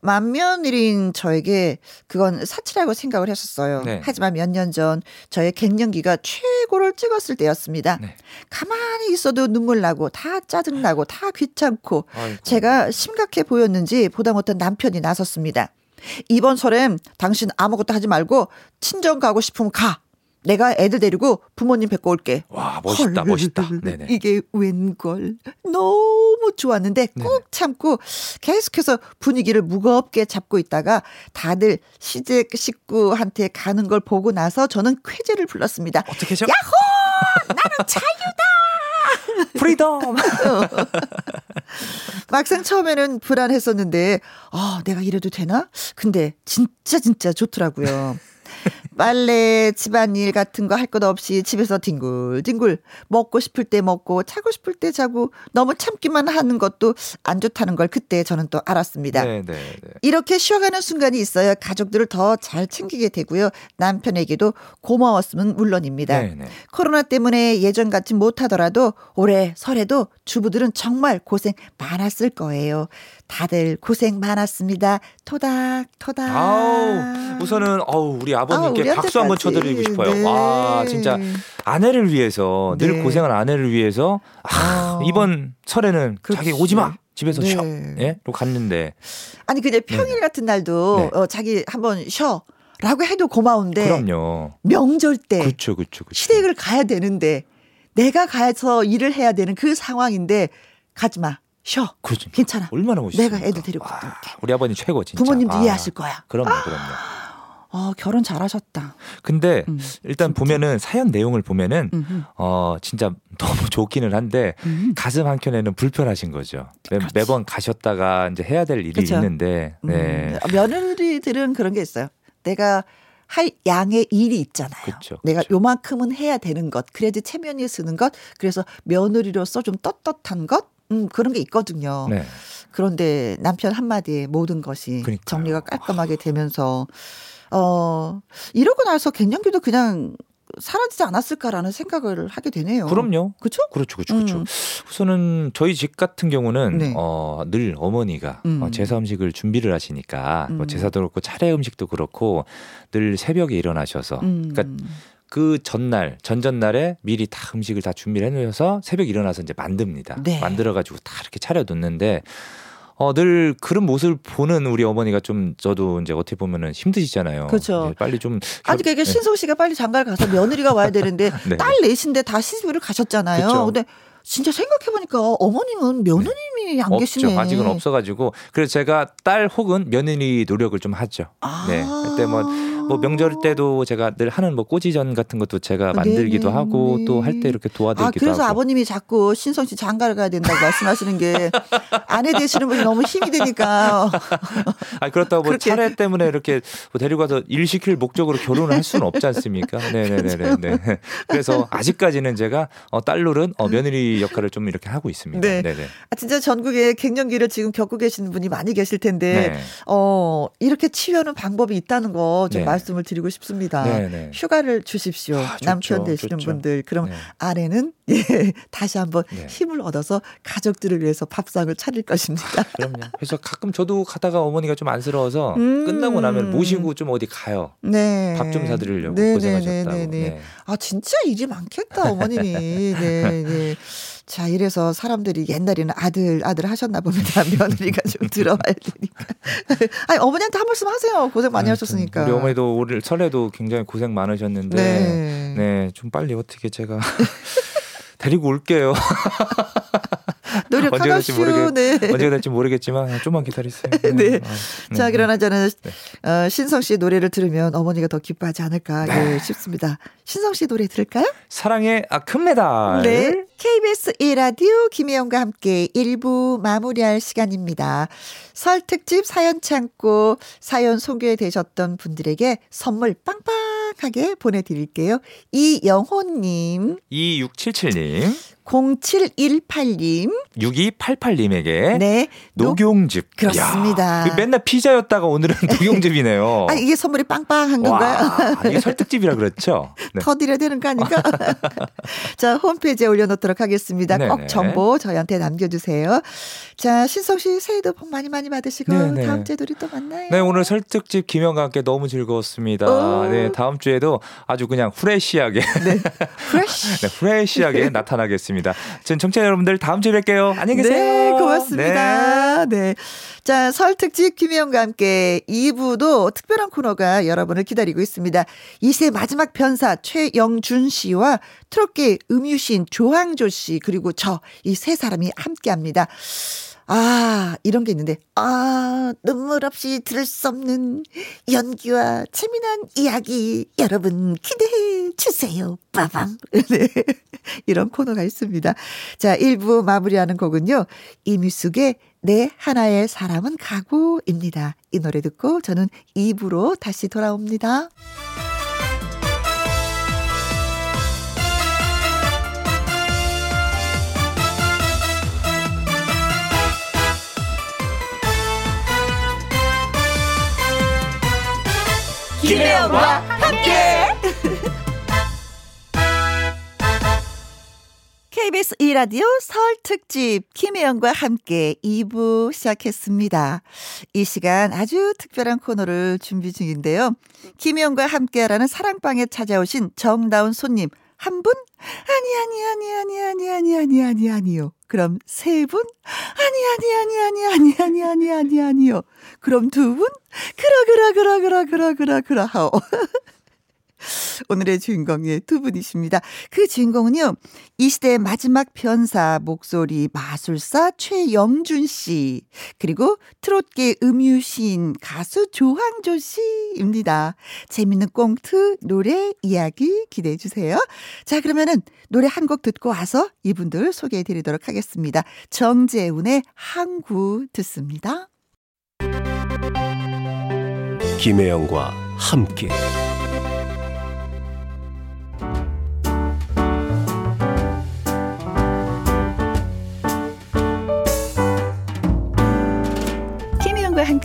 만면일인 저에게 그건 사치라고 생각을 했었어요. 네. 하지만 몇 년 전 저의 갱년기가 최고를 찍었을 때였습니다. 네. 가만히 있어도 눈물 나고 다 짜증 나고 다 귀찮고 아이고. 제가 심각해 보였는지 보다 못한 남편이 나섰습니다. 이번 설엔 당신 아무것도 하지 말고 친정 가고 싶으면 가. 내가 애들 데리고 부모님 뵙고 올게. 와, 멋있다, 헐, 멋있다. [laughs] 네네. 이게 웬걸. 너무 좋았는데 꼭 네네. 참고 계속해서 분위기를 무겁게 잡고 있다가 다들 시댁 식구한테 가는 걸 보고 나서 저는 쾌재를 불렀습니다. 어떻게죠? 야호! 나는 자유다! [laughs] freedom! [laughs] 막상 처음에는 불안했었는데, 아, 내가 이래도 되나? 근데 진짜 진짜 좋더라고요. 빨래, 집안일 같은 거 할 것 없이 집에서 뒹굴뒹굴 먹고 싶을 때 먹고 자고 싶을 때 자고 너무 참기만 하는 것도 안 좋다는 걸 그때 저는 또 알았습니다. 네, 네, 네. 이렇게 쉬어가는 순간이 있어야 가족들을 더 잘 챙기게 되고요. 남편에게도 고마웠으면 물론입니다. 네, 네. 코로나 때문에 예전 같이 못하더라도 올해 설에도 주부들은 정말 고생 많았을 거예요. 다들 고생 많았습니다. 토닥 토닥. 아우 우선은 어우 우리 아버님께 아, 박수 한번 쳐드리고 싶어요. 네. 와 진짜 아내를 위해서 늘 네. 고생한 아내를 위해서 아, 어. 이번 설에는 그렇지. 자기 오지 마. 집에서 네. 쉬어. 예? 로 갔는데. 아니 근데 평일 네. 같은 날도 네. 어, 자기 한번 쉬어. 라고 해도 고마운데. 그럼요. 명절 때. 그렇죠, 그렇죠, 그렇죠. 시댁을 가야 되는데 내가 가서 일을 해야 되는 그 상황인데 가지 마. 쉬어. 그렇죠. 괜찮아. 얼마나 멋있어. 내가 애들 데리고 갈게. 우리 아버님 최고 진짜. 부모님도 아, 이해하실 거야. 그럼요, 그럼요. 어, 결혼 잘하셨다. 근데 음, 일단 진짜. 보면은 사연 내용을 보면은 음흠. 어 진짜 너무 [laughs] 좋기는 한데 음. 가슴 한 켠에는 불편하신 거죠. 매, 번 가셨다가 이제 해야 될 일이 그쵸? 있는데. 네. 음, 며느리들은 그런 게 있어요. 내가 할 양의 일이 있잖아요. 그쵸, 내가 그쵸. 요만큼은 해야 되는 것, 그래야지 체면이 쓰는 것, 그래서 며느리로서 좀 떳떳한 것, 음, 그런 게 있거든요. 네. 그런데 남편 한마디에 모든 것이 그러니까요. 정리가 깔끔하게 되면서, 어, 이러고 나서 갱년기도 그냥 사라지지 않았을까라는 생각을 하게 되네요. 그럼요. 그렇죠? 그렇죠, 그렇죠, 그렇죠. 음. 우선은 저희 집 같은 경우는 네. 어, 늘 어머니가 음. 어, 제사 음식을 준비를 하시니까 뭐 음. 뭐 제사도 그렇고 차례 음식도 그렇고 늘 새벽에 일어나셔서 음. 그러니까 그 전날 전전날에 미리 다 음식을 다 준비를 해놓으셔서 새벽 일어나서 이제 만듭니다. 네. 만들어 가지고 다 이렇게 차려 놓는데 어, 늘 그런 모습을 보는 우리 어머니가 좀 저도 이제 어떻게 보면은 힘드시잖아요. 그렇죠. 빨리 좀 아니 그러니까 네. 신성 씨가 빨리 장가를 가서 며느리가 와야 되는데 [laughs] 네. 딸 넷인데 다 시집을 가셨잖아요. 그쵸. 근데 진짜 생각해 보니까 어머님은 며느님이 네. 안 계시네. 없죠. 아직은 없어가지고 그래서 제가 딸 혹은 며느리 노력을 좀 하죠. 아. 네. 그때 뭐 뭐 명절 때도 제가 늘 하는 뭐 꼬지전 같은 것도 제가 만들기도 네네. 하고 또 할 때 이렇게 도와드리기도 아, 그래서 하고. 아버님이 자꾸 신성 씨 장가를 가야 된다고 말씀하시는 게 아내 되시는 분이 너무 힘이 되니까. [laughs] 아 그렇다고 뭐 차례 때문에 이렇게 뭐 데리고 가서 일 시킬 목적으로 결혼을 할 수는 없지 않습니까? 네네네네. 네. 그래서 아직까지는 제가 어, 딸놀은 어, 며느리 역할을 좀 이렇게 하고 있습니다. 네. 네네. 아 진짜 전국에 갱년기를 지금 겪고 계시는 분이 많이 계실 텐데 네. 어 이렇게 치유하는 방법이 있다는 거좀 네. 말씀을 드리고 싶습니다. 네, 네. 휴가를 주십시오. 아, 남편 되시는. 분들 그럼 네. 아내는 [laughs] 예, 다시 한번 네. 힘을 얻어서 가족들을 위해서 밥상을 차릴 것입니다. 아, 그럼요. 그래서 가끔 저도 가다가 어머니가 좀 안쓰러워서 음. 끝나고 나면 모시고 좀 어디 가요. 네. 밥 좀 사드리려고 고생하셨다고. 네. 아 진짜 일이 많겠다 어머님이. 네. 네. 자, 이래서 사람들이 옛날에는 아들, 아들 하셨나 봅니다. 며느리가 [laughs] 좀 들어와야 되니까. [laughs] 아니, 어머니한테 한 말씀 하세요. 고생 많이 네, 하셨으니까. 우리 어머니도 오늘 설레도 굉장히 고생 많으셨는데. 네. 네, 좀 빨리 어떻게 제가. [laughs] 데리고 올게요. [laughs] 노력하겠슈. 네. 언제가 될지 모르겠지만 좀만 기다리세요. [laughs] 네. 네. 아, 자, 음. 그러나 저는 네. 어, 신성 씨 노래를 들으면 어머니가 더 기뻐하지 않을까 네. 싶습니다. 신성 씨 노래 들을까요? 사랑의 아, 큰 메달. 네. KBS 1라디오 김혜영과 함께 1부 마무리할 시간입니다. 설 특집 사연 창고 사연 소개되셨던 분들에게 선물 빵빵하게 보내드릴게요. 이영호님. 2677님. 0718님. 6288님에게. 네. 녹용즙. 그렇습니다. 야, 맨날 피자였다가 오늘은 [laughs] 녹용즙이네요. 아, 이게 선물이 빵빵한 건가요? 이게 설득집이라 그랬죠? 네. 더 드려야 되는 거 아닌가? [laughs] 자, 홈페이지에 올려놓도록 하겠습니다. 네네. 꼭 정보 저희한테 남겨주세요. 자, 신성 씨 새해도 복 많이 많이 받으시고 네네. 다음 주에도 우리 또 만나요. 네, 오늘 설득집 김영과 함께 너무 즐거웠습니다. 오. 네, 다음 주에도 아주 그냥 프레시하게. 네. [laughs] 프레시. 네, 프레시하게 나타나겠습니다. 있습니다. 전 청취자 여러분들 다음 주에 뵐게요. 안녕히 계세요. 네, 고맙습니다. 네. 네. 자, 설 특집 김혜영과 함께 2부도 특별한 코너가 여러분을 기다리고 있습니다. 2세 마지막 변사 최영준 씨와 트롯계 음유신 조항조 씨 그리고 저 이 세 사람이 함께 합니다. 아, 이런 게 있는데, 아, 눈물 없이 들을 수 없는 연기와 재미난 이야기 여러분 기대해 주세요. 빠방. [laughs] 네. 이런 코너가 있습니다. 자, 1부 마무리하는 곡은요. 이미숙의 내 하나의 사람은 가고입니다. 이 노래 듣고 저는 2부로 다시 돌아옵니다. 김혜영과 함께. KBS 2라디오 설 특집 김혜영과 함께 2부 시작했습니다. 이 시간 아주 특별한 코너를 준비 중인데요. 김혜영과 함께라는 사랑방에 찾아오신 정다운 손님 한 분? 아니 아니 아니 아니 아니 아니 아니 아니 아니요. 그럼 세 분? 아니 아니 아니 아니 아니 아니 아니 아니 아니요. 그럼 두 분? 그라 그라 그라 그라 그라 그라 그라 하오. [laughs] 오늘의 주인공이 두 분이십니다. 그 주인공은요, 이 시대의 마지막 변사 목소리 마술사 최영준 씨, 그리고 트롯계 음유시인 가수 조항조 씨입니다. 재밌는 꽁트, 노래, 이야기 기대해 주세요. 자, 그러면은 노래 한 곡 듣고 와서 이분들 소개해 드리도록 하겠습니다. 정재훈의 항구 듣습니다. 김혜영과 함께.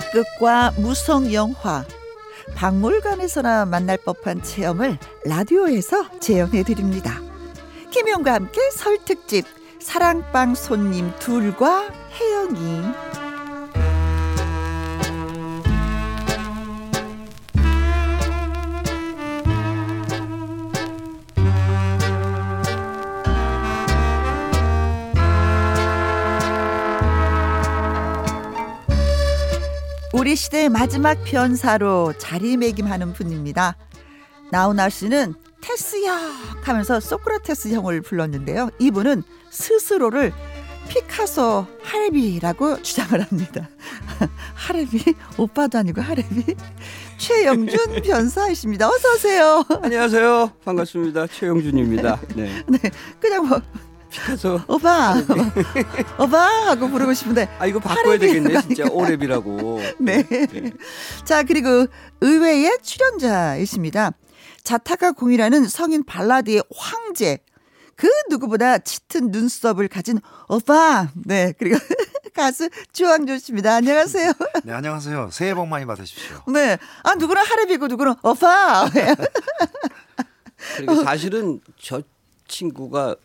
악극과 무성 영화 박물관에서나 만날 법한 체험을 라디오에서 재현해 드립니다. 김용과 함께 설특집 사랑방 손님 둘과 혜영이 우리 시대의 마지막 변사로 자리매김하는 분입니다. 나훈아 씨는 테스야 하면서 소크라테스 형을 불렀는데요. 이분은 스스로를 피카소 하레비라고 주장을 합니다. [laughs] 하레비 오빠도 아니고 하레비 최영준 [laughs] 변사이십니다. 어서 오세요. 안녕하세요. 반갑습니다. 최영준입니다. 네. [laughs] 네. 그냥 뭐 피카소. 오빠, [laughs] 오빠 하고 부르고 싶은데. 아 이거 바꿔야 되겠네 진짜 오랩이라고. [laughs] 네. 네. 자 그리고 의외의 출연자이십니다. 자타가 공이라는 성인 발라드의 황제. 그 누구보다 짙은 눈썹을 가진 오빠. 네 그리고 [laughs] 가수 주황조 씨입니다. 안녕하세요. 네 안녕하세요. 새해 복 많이 받으십시오. 네. 아 누구는 하랩이고 누구는 오빠. 그리고 사실은 저 친구가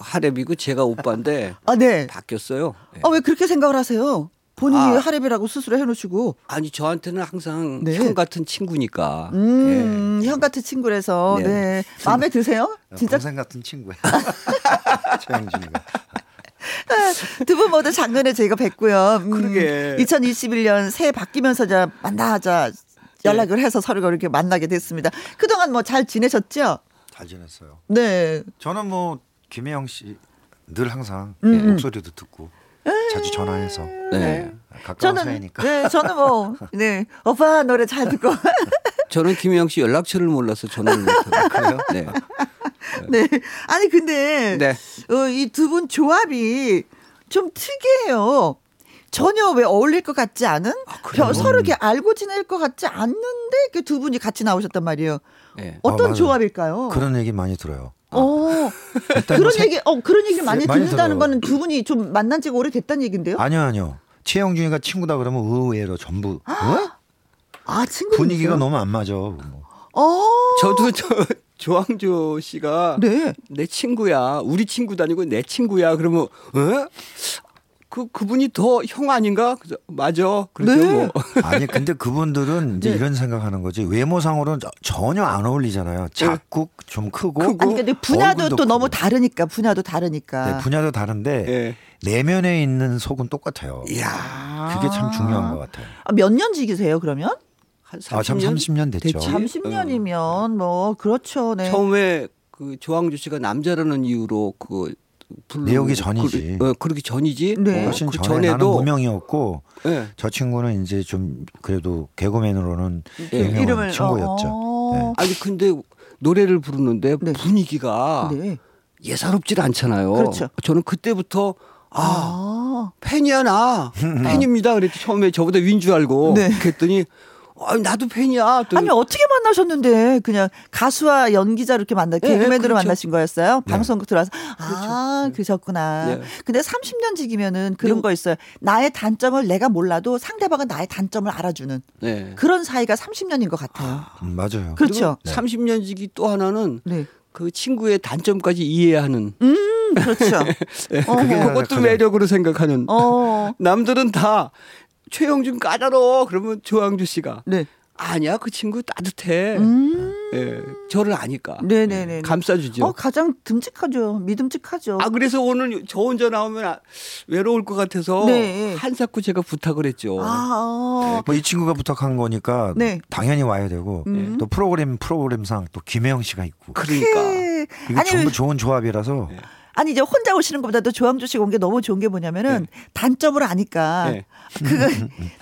하랩이고 제가 오빠인데 [laughs] 아, 네. 바뀌었어요. 네. 아, 왜 그렇게 생각을 하세요? 본인이 아, 하랩이라고 스스로 해놓으시고. 아니 저한테는 항상 네. 형 같은 친구니까. 음, 네. 형 같은 친구라서 네. 네. 마음에 드세요? 진짜 동생 같은 친구야. [laughs] 최영준이가. 두 분 모두 작년에 저희가 뵀고요. 음, 그러게. 2021년 새해 바뀌면서 자 만나자 연락을 해서 서로가 이렇게 만나게 됐습니다. 그동안 뭐 잘 지내셨죠? 잘 지냈어요. 네. 저는 뭐 김혜영 씨 늘 항상 음. 목소리도 듣고 자주 전화해서 네. 가까운 저는, 사이니까. 네, 저는 뭐 네. 오빠 노래 잘 듣고 [laughs] 저는 김혜영 씨 연락처를 몰라서 전화를 못해요. [laughs] 네. 네. 아니 근데 네. 어, 이 두 분 조합이 좀 특이해요. 전혀 왜 어울릴 것 같지 않은 아, 서로 이렇게 알고 지낼 것 같지 않는데 두 분이 같이 나오셨단 말이에요. 네. 어떤 아, 조합일까요? 그런 얘기 많이 들어요. 어. 그런 세... 얘기, 어, 그런 얘기를 많이, 많이 듣는다는 들어요. 거는 두 분이 좀 만난 지가 오래됐다는 얘기인데요? 아니요, 아니요. 최영준이가 친구다 그러면 의외로 전부. 어? 아, 친구 분위기가 너무 안 맞아. 뭐. 어. 저도 저 [laughs] 조항조 씨가 네. 내 친구야. 우리 친구도 아니고 내 친구야. 그러면 어? 그 그분이 더 형 아닌가? 맞아. 그렇죠. 네. 뭐. [laughs] 아니 근데 그분들은 이제 네. 이런 생각하는 거지 외모상으로는 전혀 안 어울리잖아요. 작고 네. 좀 크고. 아니 근데 분야도 또 크고. 너무 다르니까 분야도 다르니까. 네, 분야도 다른데 네. 내면에 있는 속은 똑같아요. 이야. 그게 참 중요한 것 같아요. 아, 몇 년직이세요 그러면? 한 30년? 아, 참 30년 됐죠. 됐지? 30년이면 뭐 그렇죠. 네. 처음에 그 조항주 씨가 남자라는 이유로 그 내오기 전이지. 그, 어, 그러기 전이지. 네. 훨씬 그 전에 나는 무명이었고 네. 저 친구는 이제 좀 그래도 개그맨으로는 네. 유명한 이름을, 친구였죠. 어. 네. 아니 근데 노래를 부르는데 네. 분위기가 네. 예사롭질 않잖아요. 그렇죠. 저는 그때부터 아, 아. 팬이야 나 [laughs] 팬입니다. 그랬더니 처음에 저보다 윈 줄 알고 네. 그랬더니 아, 나도 팬이야. 또. 아니 어떻게 만나셨는데 그냥 가수와 연기자 이렇게 만나 네, 개그맨으로 그렇죠. 만나신 거였어요? 네. 방송국 들어와서 그렇죠. 아 네. 그러셨구나. 네. 근데 30년직이면은 그런 네. 거 있어요. 나의 단점을 내가 몰라도 상대방은 나의 단점을 알아주는 네. 그런 사이가 30년인 것 같아요. 음, 맞아요. 그렇죠. 30년직이 또 하나는 그 친구의 단점까지 이해하는. 음, 그렇죠. [laughs] 네, 그게 그것도 매력으로 생각하는. 어. [laughs] 남들은 다 최영준 까다로워 그러면 조항주 씨가 네. 아니야 그 친구 따뜻해. 음. 예, 저를 아니까. 네네네. 예, 감싸주죠. 어, 가장 듬직하죠. 믿음직하죠. 아 그래서 오늘 저 혼자 나오면 아, 외로울 것 같아서 네. 한사쿠 제가 부탁을 했죠. 아, 네. 뭐이 친구가 부탁한 거니까 네. 당연히 와야 되고 음. 또 프로그램 프로그램상 또 김혜영 씨가 있고. 그러니까 이게 전부 좋은 조합이라서. 네. 아니 이제 혼자 오시는 것보다도 조항조 씨가 온 게 너무 좋은 게 뭐냐면은 네. 단점을 아니까 네. 그거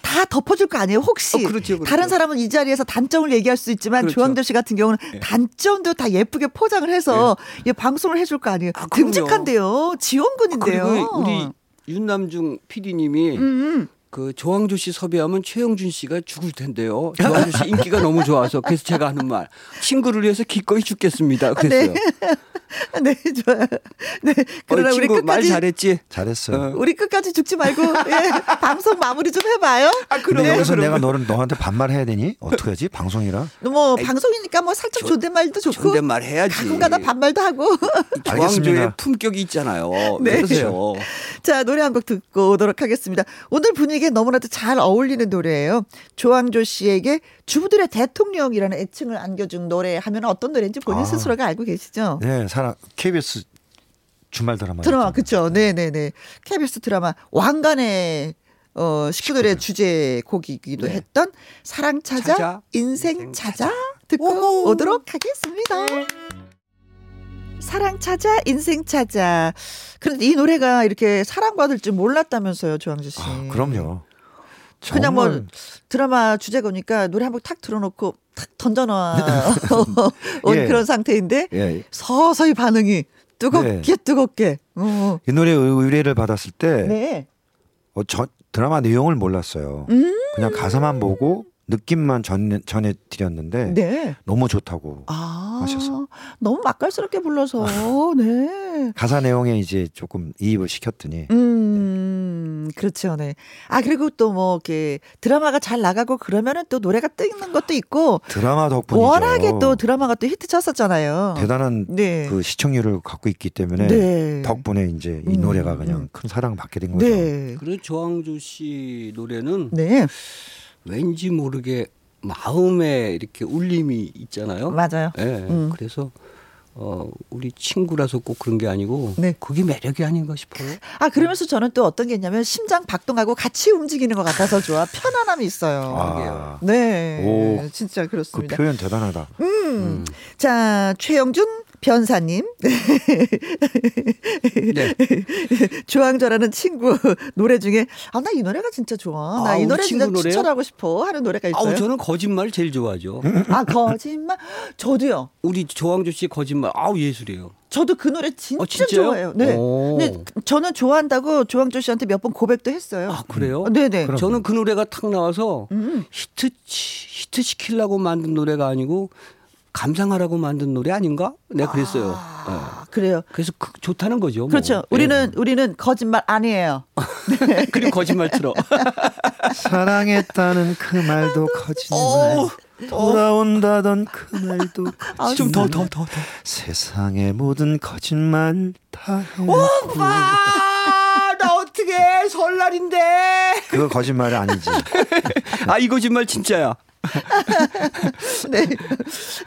다 덮어줄 거 아니에요 혹시 어, 그렇죠, 그렇죠. 다른 사람은 이 자리에서 단점을 얘기할 수 있지만 그렇죠. 조항조 씨 같은 경우는 네. 단점도 다 예쁘게 포장을 해서 네. 방송을 해줄 거 아니에요 아, 듬직한데요 지원군인데요 아, 우리 윤남중 PD님이 음. 음. 그 조항조 씨 섭외하면 최영준 씨가 죽을 텐데요. 조항조 씨 인기가 너무 좋아서 그래서 제가 하는 말 친구를 위해서 기꺼이 죽겠습니다. 그랬어요. 네, [laughs] 네 좋아요. 네, 그러나 우리 끝까지 말 잘했지. 잘했어요. 어. 우리 끝까지 죽지 말고 예, [laughs] 방송 마무리 좀 해봐요. 아, 그럼 네. 여기서 내가 너를 너한테 반말 해야 되니? 어떻게 하지? 방송이라. 뭐 에이, 방송이니까 뭐 살짝 조, 존댓말도 좋고. 존댓말 해야지. 가끔가다 반말도 하고. [laughs] 조항조의 품격이 있잖아요. 네. 그러세요. 자 노래 한 곡 듣고 오도록 하겠습니다. 오늘 분위기 노래에 너무나도 잘 어울리는 노래예요. 조항조 씨에게 주부들의 대통령이라는 애칭을 안겨준 노래 하면 어떤 노래인지 본인 아. 스스로가 알고 계시죠? 네, 사람 KBS 주말 드라마. 드라마 그렇죠. 네, 네, 네. KBS 드라마 왕관의 어, 식구들의 주제 곡이기도 네. 했던 사랑 찾아, 찾아 인생, 인생 찾아, 찾아 듣고 오호. 오도록 하겠습니다. 사랑 찾아 인생 찾아. 그런데 이 노래가 이렇게 사랑받을 줄 몰랐다면서요, 조항주 씨. 아, 그럼요. 그냥 뭐 드라마 주제거니까 노래 한 곡탁 들어놓고 탁 던져놔 [laughs] 온 예. 그런 상태인데 예. 서서히 반응이 뜨겁게 네. 뜨겁게. 어. 이 노래 의뢰를 받았을 때 네. 어, 저 드라마 내용을 몰랐어요. 음~ 그냥 가사만 보고 느낌만 전, 전해 드렸는데 네. 너무 좋다고 아, 하셔서 너무 맛깔스럽게 불러서 네 가사 내용에 이제 조금 이입을 시켰더니 음 그렇죠 네 아 그리고 또 뭐 이렇게 드라마가 잘 나가고 그러면은 또 노래가 뜨는 것도 있고 드라마 덕분이죠 워낙에 또 드라마가 또 히트 쳤었잖아요 대단한 네. 그 시청률을 갖고 있기 때문에 네. 덕분에 이제 이 음, 노래가 그냥 음. 큰 사랑을 받게 된 거죠 네. 그래 조항조 씨 노래는 네. 왠지 모르게 마음에 이렇게 울림이 있잖아요. 맞아요. 네, 음. 그래서 어, 우리 친구라서 꼭 그런 게 아니고 네. 그게 매력이 아닌가 싶어요. 아 그러면서 저는 또 어떤 게 있냐면 심장 박동하고 같이 움직이는 것 같아서 좋아 편안함이 있어요. 아. 네, 오, 진짜 그렇습니다. 그 표현 대단하다. 음. 음. 자 최영준 변사님. 네. [laughs] 조항조라는 친구 노래 중에 아 나 이 노래가 진짜 좋아. 나이 아, 노래 진짜 노래요? 추천하고 싶어 하는 노래가 있어요. 아, 저는 거짓말 제일 좋아하죠. 아 거짓말? 저도요. 우리 조항조 씨 거짓말 아우 예술이에요. 저도 그 노래 진짜 어, 좋아해요. 네. 근데 저는 좋아한다고 조항조 씨한테 몇 번 고백도 했어요. 아, 그래요? 네네. 그럼. 저는 그 노래가 탁 나와서 음. 히트, 히트 시키려고 만든 노래가 아니고 감상하라고 만든 노래 아닌가? 내가 그랬어요. 아, 네. 그래요. 그래서 그, 좋다는 거죠. 뭐. 그렇죠. 뭐. 우리는 네. 우리는 거짓말 아니에요. 네. [laughs] 그리고 거짓말 틀어. [laughs] 사랑했다는 그 말도 거짓말. 오, 돌아온다던 그 말도 아, 좀더 더 더 더. 세상의 모든 거짓말 다. 오빠, 나 어떻게 설날인데? 그거 거짓말이 아니지. [laughs] 아, 이 거짓말 진짜야. [laughs] 네.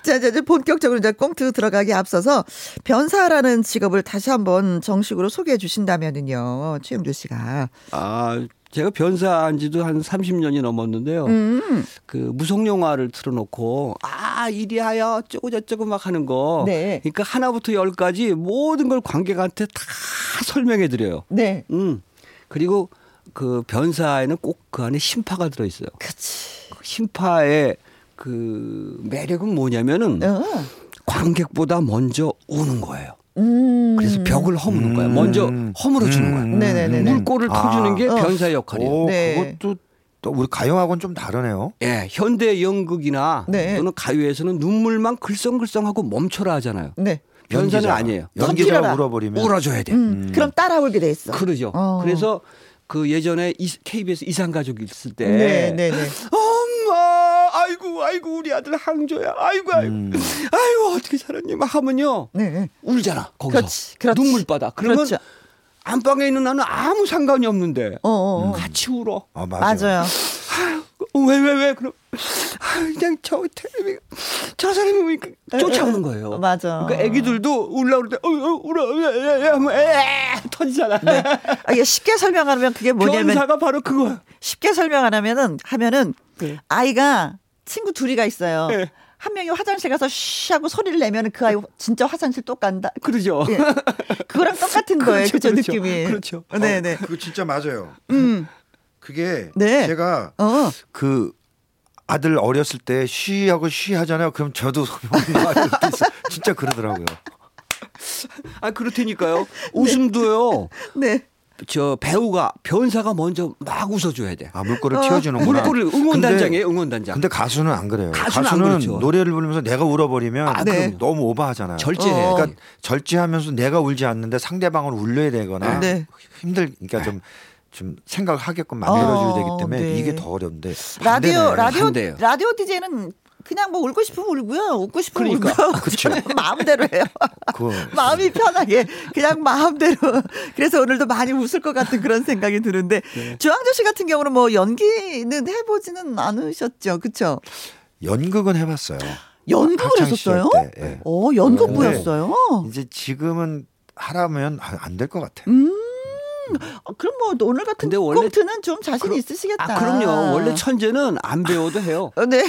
자, 이제 본격적으로 이제 꽁트 들어가기 앞서서 변사라는 직업을 다시 한번 정식으로 소개해 주신다면은요. 최영주 씨가. 아, 제가 변사한 지도 한 30년이 넘었는데요. 음. 그 무성 영화를 틀어 놓고 아, 이리하여 쪼고 저쩌고 막 하는 거. 네. 그러니까 하나부터 열까지 모든 걸 관객한테 다 설명해 드려요. 네. 음. 그리고 그 변사에는 꼭 그 안에 심파가 들어 있어요. 그렇지. 심파의 그 매력은 뭐냐면은 어. 관객보다 먼저 우는 거예요. 음. 그래서 벽을 허무는 거야. 먼저 음. 허물어 주는 거야. 음. 네네네. 물꼬를 아. 터주는 게 어. 변사의 역할이에요. 오, 네. 그것도 또 우리 가요하고는 좀 다르네요. 예, 현대 연극이나 네. 또는 가요에서는 눈물만 글썽글썽하고 멈춰라 하잖아요. 네. 변사는 아니에요. 연기자가 울어버리면 울어줘야 돼. 음, 음. 그럼 따라 울게 돼 있어. 그러죠. 어. 그래서 그 예전에 KBS 이상가족 있을 때 네, 네, 네. 엄마 아이고 아이고 우리 아들 항조야 아이고 아이고 음. 아이고 어떻게 살았니 막 하면요 네. 울잖아 거기서 그렇지, 그렇지. 눈물 받아 그러면 그렇죠. 안방에 있는 나는 아무 상관이 없는데 어, 어, 어. 같이 울어 어, 맞아. 맞아요 왜왜 왜 그럼 그냥 저 텔레비 저 사람이 쫓아오는 거예요. 맞아. 그러니까 애기들도 울라 그럴 때 어, 어, 울어 에 터지잖아. 네. 아, 이게 쉽게 설명하면 그게 뭐냐면 변사가 바로 그거야. 쉽게 설명하면은 하면은 네. 아이가 친구 둘이가 있어요. 네. 한 명이 화장실 가서 쉬 하고 소리를 내면 그 아이 진짜 화장실 또 간다. 그러죠. 예. 그거랑 똑같은 [laughs] 거예요. 그렇죠, 그렇죠, 느낌이. 그렇죠. 네, 어, 네. 그거 진짜 맞아요. 음. 그게 네. 제가 어. 그 아들 어렸을 때 쉬 하고 쉬 하잖아요. 그럼 저도 [laughs] 진짜 그러더라고요. 아 그렇다니까요. 웃음도요. 네. 저 배우가 변사가 먼저 막 웃어줘야 돼. 아 물꼬를 어. 튀어주는구나. 물꼬를 응원단장이에요, 응원단장. 근데 가수는 안 그래요. 가수는, 가수는 안 노래를 부르면서 내가 울어버리면 아, 네. 너무 오버하잖아요. 절제해. 어. 그러니까 절제하면서 내가 울지 않는데 상대방을 울려야 되거나 네. 힘들. 그러니까 좀. 좀 생각을 하게끔 만들어줘야 되기 때문에 어, 네. 이게 더 어려운데 라디오. 라디오 디제는 그냥 뭐 울고 싶으면 울고요. 웃고 싶으면 그러니까. 울고. 그렇죠. [laughs] 마음대로 해요. 그 [laughs] 마음이 편하게 그냥 마음대로. [laughs] 그래서 오늘도 많이 웃을 것 같은 그런 생각이 드는데 네. 주황조 씨 같은 경우는 뭐 연기는 해보지는 않으셨죠, 그렇죠? 연극은 해봤어요. 연극을 했었어요? 때, 예. 어, 연극부였어요. 이제 지금은 하라면 안 될 것 같아요. 음. 어, 그럼 뭐 오늘 같은 근데 원래 꽁트는 좀 자신 그, 있으시겠다. 아, 그럼요. 원래 천재는 안 배워도 해요. 어, 네.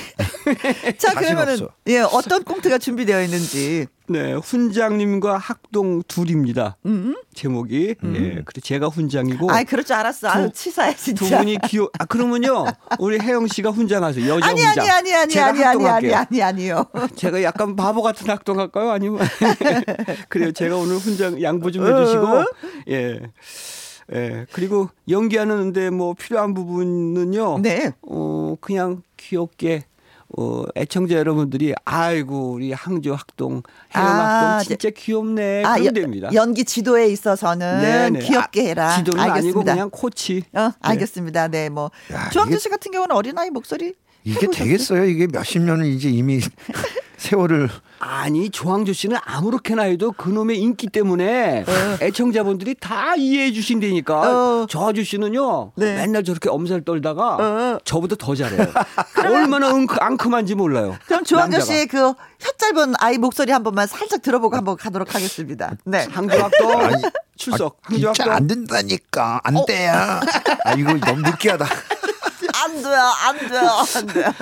[laughs] 자 그러면은 없어. 예 어떤 꽁트가 준비되어 있는지. 네, 훈장님과 학동 둘입니다. 음? 제목이 음. 예, 그래 제가 훈장이고. 아, 그럴 줄 알았어. 두, 아유, 치사해 진짜. 두 분이 귀여. 아, 그러면요, 우리 혜영 씨가 훈장하세요. 여자 아니, 훈장. 아니 아니 아니 아니 아니 아니 아니 아니요. [laughs] 제가 약간 바보 같은 학동할까요? 아니면 [laughs] 그래요. 제가 오늘 훈장 양보 좀 해주시고 어? 예. 예. 그리고 연기하는데 뭐 필요한 부분은요. 네. 어, 그냥 귀엽게 어, 애청자 여러분들이 아이고 우리 항조 학동 해영 아, 학동 진짜 귀엽네 아, 그런 됩니다. 연기 지도에 있어서는 네네. 네. 귀엽게 해라. 아, 지도는 알겠습니다. 아니고 그냥 코치. 어, 네. 알겠습니다. 네, 뭐 조항조 씨 같은 경우는 어린아이 목소리 이게 되겠어요? 이게 몇십 년을 이제 이미 [laughs] 세월을 아니 조항조 씨는 아무렇게나 해도 그놈의 인기 때문에 어. 애청자분들이 다 이해해 주신다니까. 어. 저 아저씨는요 네. 맨날 저렇게 엄살 떨다가 어. 저보다 더 잘해요. 얼마나 웅크, 앙큼한지 몰라요. 그럼 조항조 씨의 그 혀짧은 아이 목소리 한 번만 살짝 들어보고 한번 가도록 하겠습니다. 네. 항조학도 출석. 아, 항조학도. 안 된다니까. 안 어. 돼요. [laughs] 아 이거 너무 느끼하다 안 돼요, 안 돼요, 안 돼요.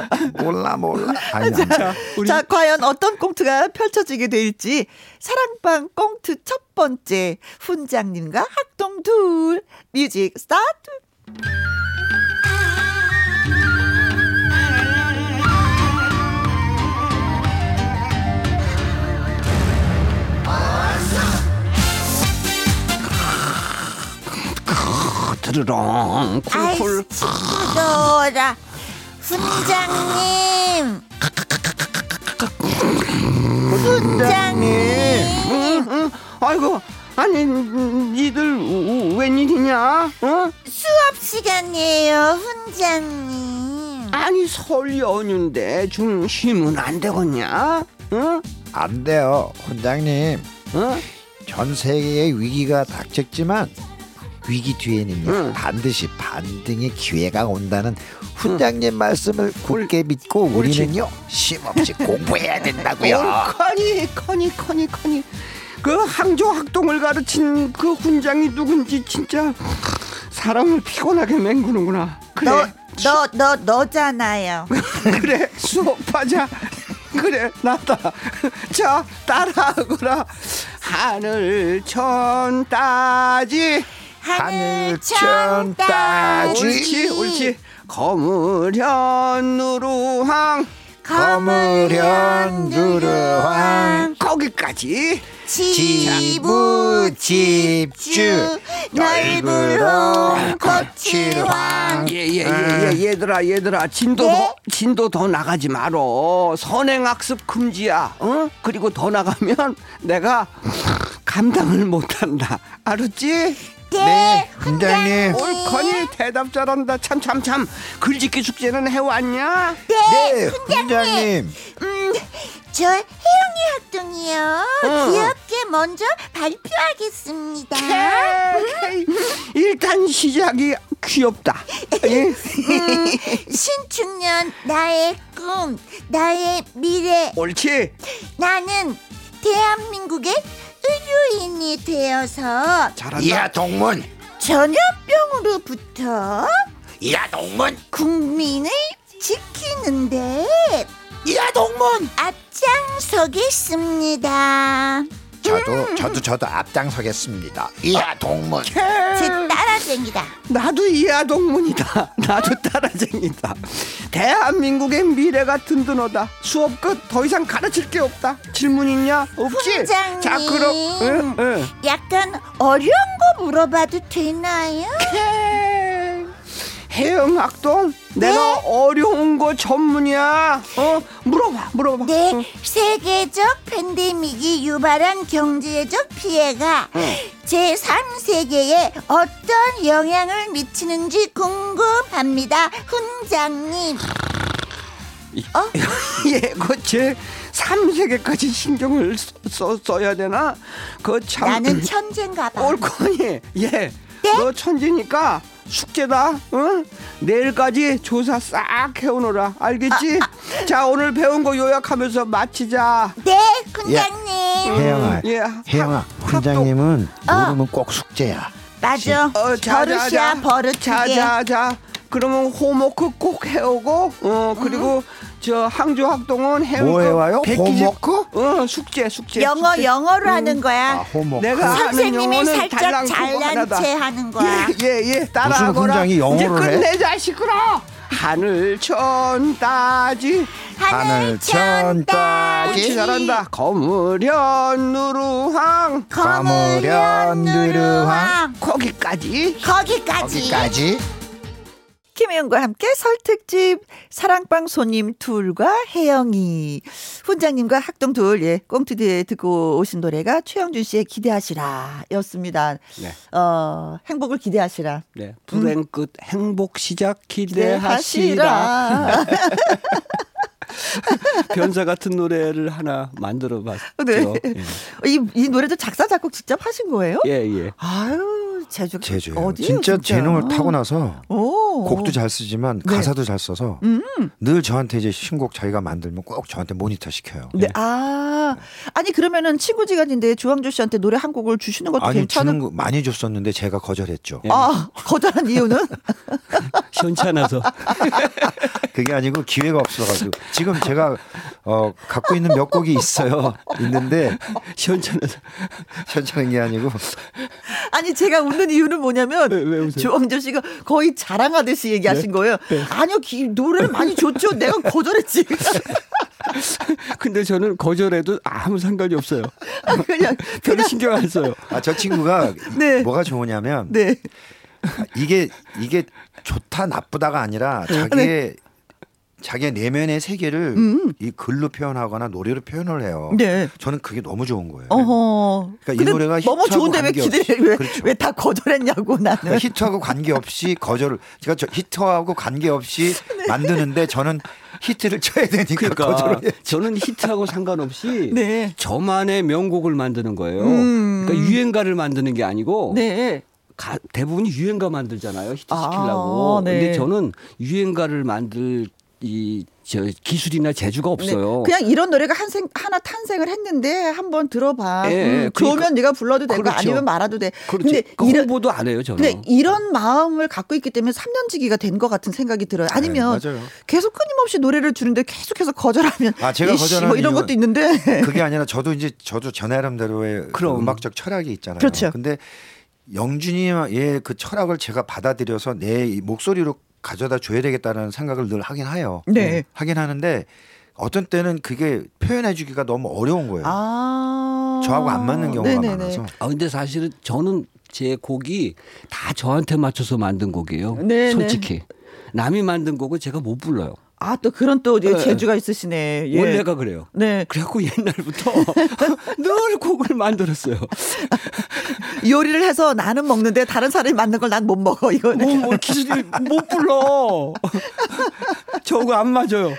몰라, 몰라. 아니, 자, 우리... 자, 과연 어떤 꽁트가 펼쳐지게 될지 사랑방 꽁트 첫 번째 훈장님과 학동 둘 music start. 드르렁 쿨쿨 친구들아 훈장님 훈장님 응, 응. 아이고 아니 니들 웬일이냐 어? 수업 시간이에요 훈장님 아니 설 연휴인데 좀 쉬면 안 되겠냐 어? 안 돼요 훈장님 어? 전 세계의 위기가 닥쳤지만 위기 뒤에는요 응. 반드시 반등의 기회가 온다는 훈장님 응. 말씀을 굳게 믿고 우리는요 쉼없이 [laughs] 공부해야 된다고요. 커니 커니 커니 커니 그 항조 학동을 가르친 그 훈장이 누군지 진짜 사람을 피곤하게 맹구는구나. 그래. 너, 너, 너, 너잖아요. [laughs] 그래, 수업하자. 그래, 나다. 자, 따라하거라. 하늘 천 따지. 하늘천 따지. 옳지 옳지. 누루항 거기 거기까지. 지부 집주. 넓으로 거칠왕 예예예 예, 예, 얘들아 얘들아. 진도 네? 더 진도 더 나가지 말어. 선행학습 금지야. 어? 그리고 더 나가면 [laughs] 내가 감당을 못한다. 알았지? 네, 네 훈장님. 옳거니 대답 잘한다. 참 참 참. 글짓기 숙제는 해왔냐? 네, 네 훈장님. 음, 저 혜영이 학동이요. 어. 귀엽게 먼저 발표하겠습니다. 일단 시작이 귀엽다. 음, 신축년 나의 꿈, 나의 미래. 옳지. 나는 대한민국의 의료인이 되어서 잘한다. 이하 동문 전염병으로부터 이하 동문 국민을 지키는데 이하 동문 앞장서겠습니다. 저도 음. 저도 저도 앞장서겠습니다. 이하 동문. 제 따라쟁이다. 나도 이하 동문이다. [laughs] 나도 따라쟁이다. 대한민국의 미래가 든든하다. 수업 끝 더 이상 가르칠 게 없다. 질문 있냐? 없지. 훈장님. 자 그럼 응, 응. 약간 어려운 거 물어봐도 되나요? 해영 학동 네? 내가 어려운 거 전문이야. 어 물어봐 물어봐. 네 응. 세계적 팬데믹이 유발한 경제적 피해가 응. 제 3세계에 어떤 영향을 미치는지 궁금합니다, 훈장님. 어? [laughs] 예, 그제 3세계까지 신경을 써, 써야 되나? 그 참. 나는 천재인가 봐. [laughs] 옳거니. 예. 네? 너 천재니까 숙제다. 응? 내일까지 조사 싹 해오너라. 알겠지? 아, 아. 자 오늘 배운 거 요약하면서 마치자. 네, 훈장님. 예, 혜영아, 예, 혜영아, 훈장님은 어. 모르면 꼭 숙제야. 맞아. 어, 자, 버릇이야 버릇. 자자자. 그러면 호모크 꼭 해오고, 어 그리고. 음. 저 항조 학동은 뭐 해와요? 호모크? 어 숙제 숙제. 영어 숙제. 영어로 음. 하는 거야. 아, 호모크. 내가 선생님이 살짝 잘난 체 하는 거야. 예예 예, 예, 따라하거라. 무슨 훈장이 영어를 이제 끝내자 시끄러. 하늘 천 따지 하늘 천 따지 잘한다 거무련 누르황 거무련 누르황 거기까지 거기까지 거기까지 김혜영과 함께 설특집 사랑방 손님 둘과 혜영이 훈장님과 학동 둘 예, 꽁트디에 듣고 오신 노래가 최영준 씨의 기대하시라 였습니다. 네. 어, 행복을 기대하시라. 네. 불행 끝 음. 행복 시작 기대하시라. [laughs] [laughs] 변사 같은 노래를 하나 만들어 봤죠. 네. 예. 이, 이 노래도 작사 작곡 직접 하신 거예요? 예, 예. 아유, 제주 제주 어디 진짜, 진짜, 재능을 타고 나서 오. 곡도 잘 쓰지만 네. 가사도 잘 써서 음. 늘 저한테 이제 신곡 자기가 만들면 꼭 저한테 모니터 시켜요. 네. 네. 아 아니 그러면은 친구 지간인데 주황조 씨한테 노래 한 곡을 주시는 것도 아니, 괜찮은 거 많이 줬었는데 제가 거절했죠. 네. 아 거절한 이유는 [laughs] 시원찮아서 [laughs] 그게 아니고 기회가 없어 가지고 지금 제가 어, 갖고 있는 몇 곡이 있어요. 있는데 시원찮아서 시원찮은 게 아니고 아니 제가 웃는 이유는 뭐냐면 왜, 왜 조원조 씨가 거의 자랑하듯이 얘기하신 네? 거예요. 네. 아니요 기, 노래를 많이 줬죠. 내가 거절했지. 근데 저는 거절해도 아무 상관이 없어요. 아, 그냥 별로 신경 안 써요. 아 저 친구가 네. 뭐가 좋으냐면 네. 이게 이게 좋다 나쁘다가 아니라 네. 자기의 네. 자기의 내면의 세계를 음. 이 글로 표현하거나 노래로 표현을 해요. 네. 저는 그게 너무 좋은 거예요. 어허. 그러니까 이 노래가 너무 좋은데 왜 기대를 왜다 그렇죠. 거절했냐고 나는. 그러니까 히트하고 관계없이 거절을 제가 저 히트하고 관계없이 네. 만드는데 저는 히트를 쳐야 되니까 그러니까 거절을 저는 히트하고 상관없이 [laughs] 네. 저만의 명곡을 만드는 거예요. 음. 그러니까 유행가를 만드는 게 아니고 네. 가, 대부분이 유행가 만들잖아요. 히트 시키려고. 아, 네. 근데 저는 유행가를 만들 이 저 기술이나 재주가 없어요. 네. 그냥 이런 노래가 한 생, 하나 탄생을 했는데 한번 들어봐. 네, 음, 그러니까, 네가 불러도 되고 그렇죠. 아니면 말아도 돼. 그렇죠. 근데 그 이런 보도 안 해요, 저는. 근데 이런 마음을 갖고 있기 때문에 3년지기가 된 것 같은 생각이 들어요. 네, 아니면 네, 계속 끊임없이 노래를 주는데 계속해서 거절하면 아, 제가 거절하는 뭐 이런 것도 있는데 그게 아니라 저도 이제 저도 저 나름대로의 그런 음악적 철학이 있잖아요. 그렇죠. 근데 영준이의 그 철학을 제가 받아들여서 내 목소리로 가져다 줘야 되겠다는 생각을 늘 하긴 해요. 네. 하긴 하는데 어떤 때는 그게 표현해주기가 너무 어려운 거예요. 아~ 저하고 안 맞는 경우가 네네네. 많아서. 아 근데 사실은 저는 제 곡이 다 저한테 맞춰서 만든 곡이에요. 네네. 솔직히 남이 만든 곡은 제가 못 불러요. 아, 또 그런 또 네. 재주가 있으시네. 예. 원래가 그래요. 네. 그래갖고 옛날부터 [laughs] 늘 곡을 만들었어요. [laughs] 요리를 해서 나는 먹는데 다른 사람이 만든 걸 난 못 먹어, 이거는. 뭐, 뭐 기술이 못 불러. [laughs] 저거 안 맞아요.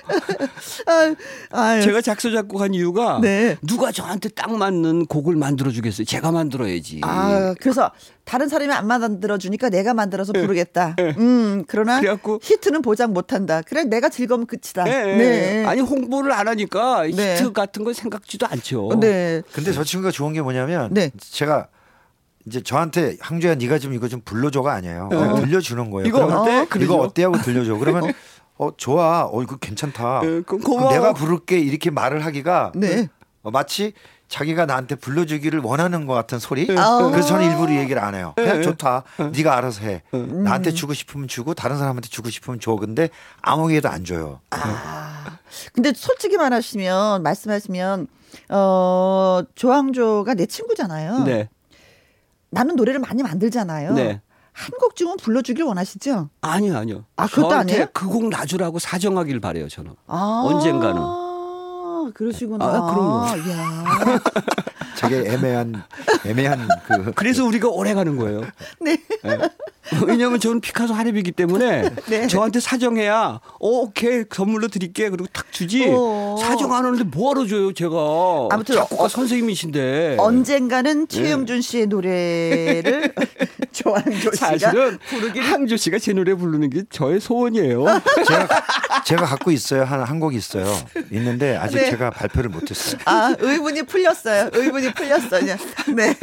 아, 제가 작사, 작곡한 이유가 네. 누가 저한테 딱 맞는 곡을 만들어주겠어요. 제가 만들어야지. 아, 그래서 다른 사람이 안 만들어 주니까 내가 만들어서 네. 부르겠다. 네. 음, 그러나 그래갖고, 히트는 보장 못 한다. 그래 내가 즐거우면 끝이다. 네. 네. 아니 홍보를 안 하니까 네. 히트 같은 건 생각지도 않죠. 네. 근데 저 친구가 좋은 게 뭐냐면 네. 제가 이제 저한테 항주야 네가 좀 이거 좀 불러줘가 아니에요. 어. 들려주는 거예요. 이거 어때? 이거 어때 하고 들려줘. 그러면 [laughs] 어 좋아. 어 이거 괜찮다. 네, 내가 부를게 이렇게 말을 하기가 네. 어, 마치 자기가 나한테 불러주기를 원하는 것 같은 소리. 네. 그래서 저는 일부러 얘기를 안 해요. 그냥 네. 좋다. 네. 네가 알아서 해. 음. 나한테 주고 싶으면 주고 다른 사람한테 주고 싶으면 줘. 근데 아무에게도 안 줘요. 아. 근데 솔직히 말하시면 말씀하시면 어 조항조가 내 친구잖아요. 네. 나는 노래를 많이 만들잖아요. 네. 한곡 쯤은 불러주길 원하시죠? 아니요, 아니요. 아, 그것도 아니에요? 그곡 놔주라고 사정하길 바래요, 저는. 아~ 언젠가는. 그러시구나. 아, 그럼요. 야. [laughs] 되게 애매한 애매한 그 그래서 우리가 오래 가는 거예요. 네. 네. 왜냐하면 저는 피카소 하랩이기 때문에 [laughs] 네. 저한테 사정해야 어, 오케이 선물로 드릴게 그리고 탁 주지 어. 사정 안 하는데 뭐하러 줘요 제가 아무튼 작곡가 어, 선생님이신데 언젠가는 최영준 씨의 노래를 [laughs] 조항조 씨가 사실은 부르기를 항조 씨가 제 노래 부르는 게 저의 소원이에요. [laughs] 제가 제가 갖고 있어요 한 한 곡 있어요 있는데 아직 네. 제가 발표를 못했어요. 아 의문이 풀렸어요. 의문이 풀렸어요. 네.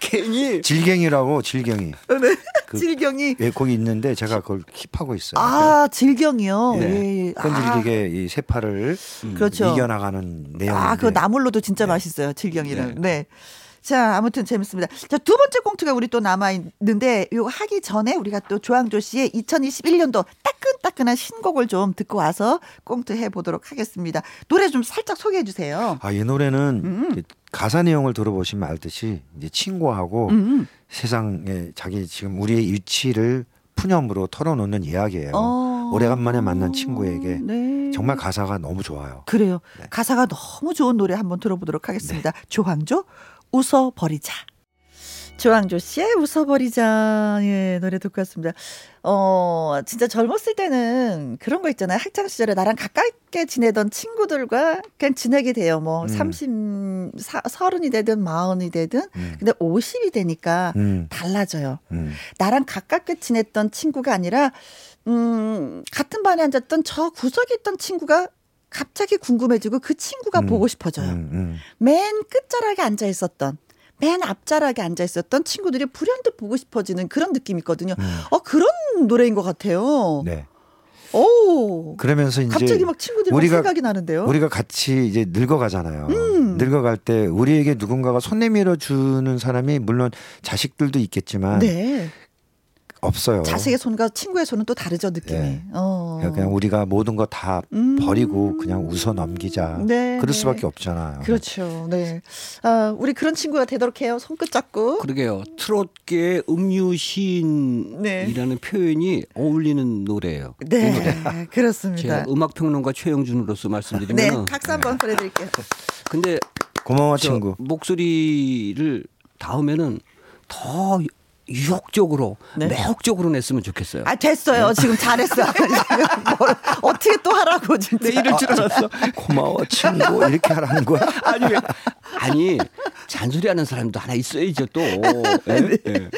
괜히 질갱이라고 질갱이. 네. 그 질경이 예, 거기 있는데 제가 그걸 킵하고 있어요. 아, 질경이요. 네. 예. 끈질기게 아. 이 세파를 음, 그렇죠. 이겨나가는 내용. 아, 그 나물로도 진짜 네. 맛있어요. 질경이는. 네. 네. 자, 아무튼 재밌습니다. 자, 두 번째 꽁트가 우리 또 남아있는데, 이거 하기 전에 우리가 또 조항조 씨의 2021년도 따끈따끈한 신곡을 좀 듣고 와서 꽁트 해보도록 하겠습니다. 노래 좀 살짝 소개해 주세요. 아, 이 노래는 음. 가사 내용을 들어보시면 알듯이 이제 친구하고 음. 세상에 자기 지금 우리의 위치를 푸념으로 털어놓는 이야기예요. 어. 오래간만에 만난 친구에게 네. 정말 가사가 너무 좋아요. 그래요. 네. 가사가 너무 좋은 노래 한번 들어보도록 하겠습니다. 네. 조항조 웃어버리자. 조항조 씨의 웃어버리자 예, 노래 듣고 왔습니다. 어, 진짜 젊었을 때는 그런 거 있잖아요. 학창 시절에 나랑 가깝게 지내던 친구들과 그냥 지내게 돼요. 뭐 음. 30, 사, 30이 되든 40이 되든. 음. 근데 50이 되니까 음. 달라져요. 음. 나랑 가깝게 지냈던 친구가 아니라 음, 같은 반에 앉았던 저 구석에 있던 친구가 갑자기 궁금해지고 그 친구가 음. 보고 싶어져요. 음, 음. 맨 끝자락에 앉아 있었던 맨 앞자락에 앉아 있었던 친구들이 불현듯 보고 싶어지는 그런 느낌이 있거든요. 음. 어 그런 노래인 것 같아요. 네. 오. 그러면서 이제 갑자기 막 친구들이 우리가, 막 생각이 나는데요. 우리가 같이 이제 늙어가잖아요. 음. 늙어갈 때 우리에게 누군가가 손 내밀어 주는 사람이 물론 자식들도 있겠지만 네. 없어요. 자식의 손과 친구의 손은 또 다르죠 느낌이. 네. 어. 그냥 우리가 모든 거다 음. 버리고 그냥 웃어 넘기자. 네, 그럴 네. 수밖에 없잖아요. 그렇죠. 네. 아, 우리 그런 친구가 되도록 해요. 손끝 잡고. 그러게요. 트롯계 음유 시인이라는 네. 표현이 어울리는 노래예요. 네, 노래. 그렇습니다. 제가 음악 평론가 최영준으로서 말씀드리면 네, 박수 한번 보내드릴게요. 근데 고마워 친구. 목소리를 닿으면은 더 유혹적으로 네. 매혹적으로 냈으면 좋겠어요. 아 됐어요. 네. 지금 잘했어. [laughs] 어떻게 또 하라고 진짜. 네, 이럴 줄 알았어. 고마워 친구 이렇게 하라는 거야? [laughs] 아니 왜? 아니 잔소리하는 사람도 하나 있어야죠 또. [laughs] 네. 네.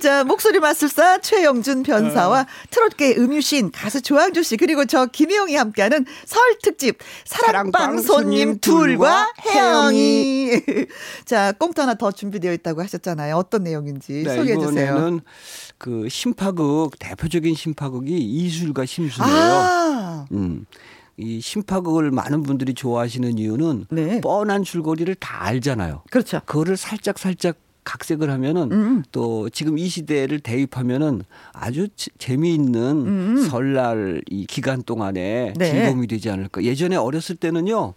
자 목소리 마술사 최영준 변사와 어. 트롯계 음유신 가수 조항조 씨 그리고 저 김혜영이 함께하는 설 특집 사랑방 손님 둘과 혜영이. 자 꽁트 하나 더 준비되어 있다고 하셨잖아요. 어떤 내용인지 네, 소개해 주세요. 이번에는 그 심파극 대표적인 심파극이 이술과 심수예요. 아~ 음. 이 심파극을 많은 분들이 좋아하시는 이유는 네. 뻔한 줄거리를 다 알잖아요. 그렇죠. 그거를 살짝 살짝 각색을 하면은 음. 또 지금 이 시대를 대입하면은 아주 재미있는 음. 설날 이 기간 동안에 네. 즐거움이 되지 않을까. 예전에 어렸을 때는요.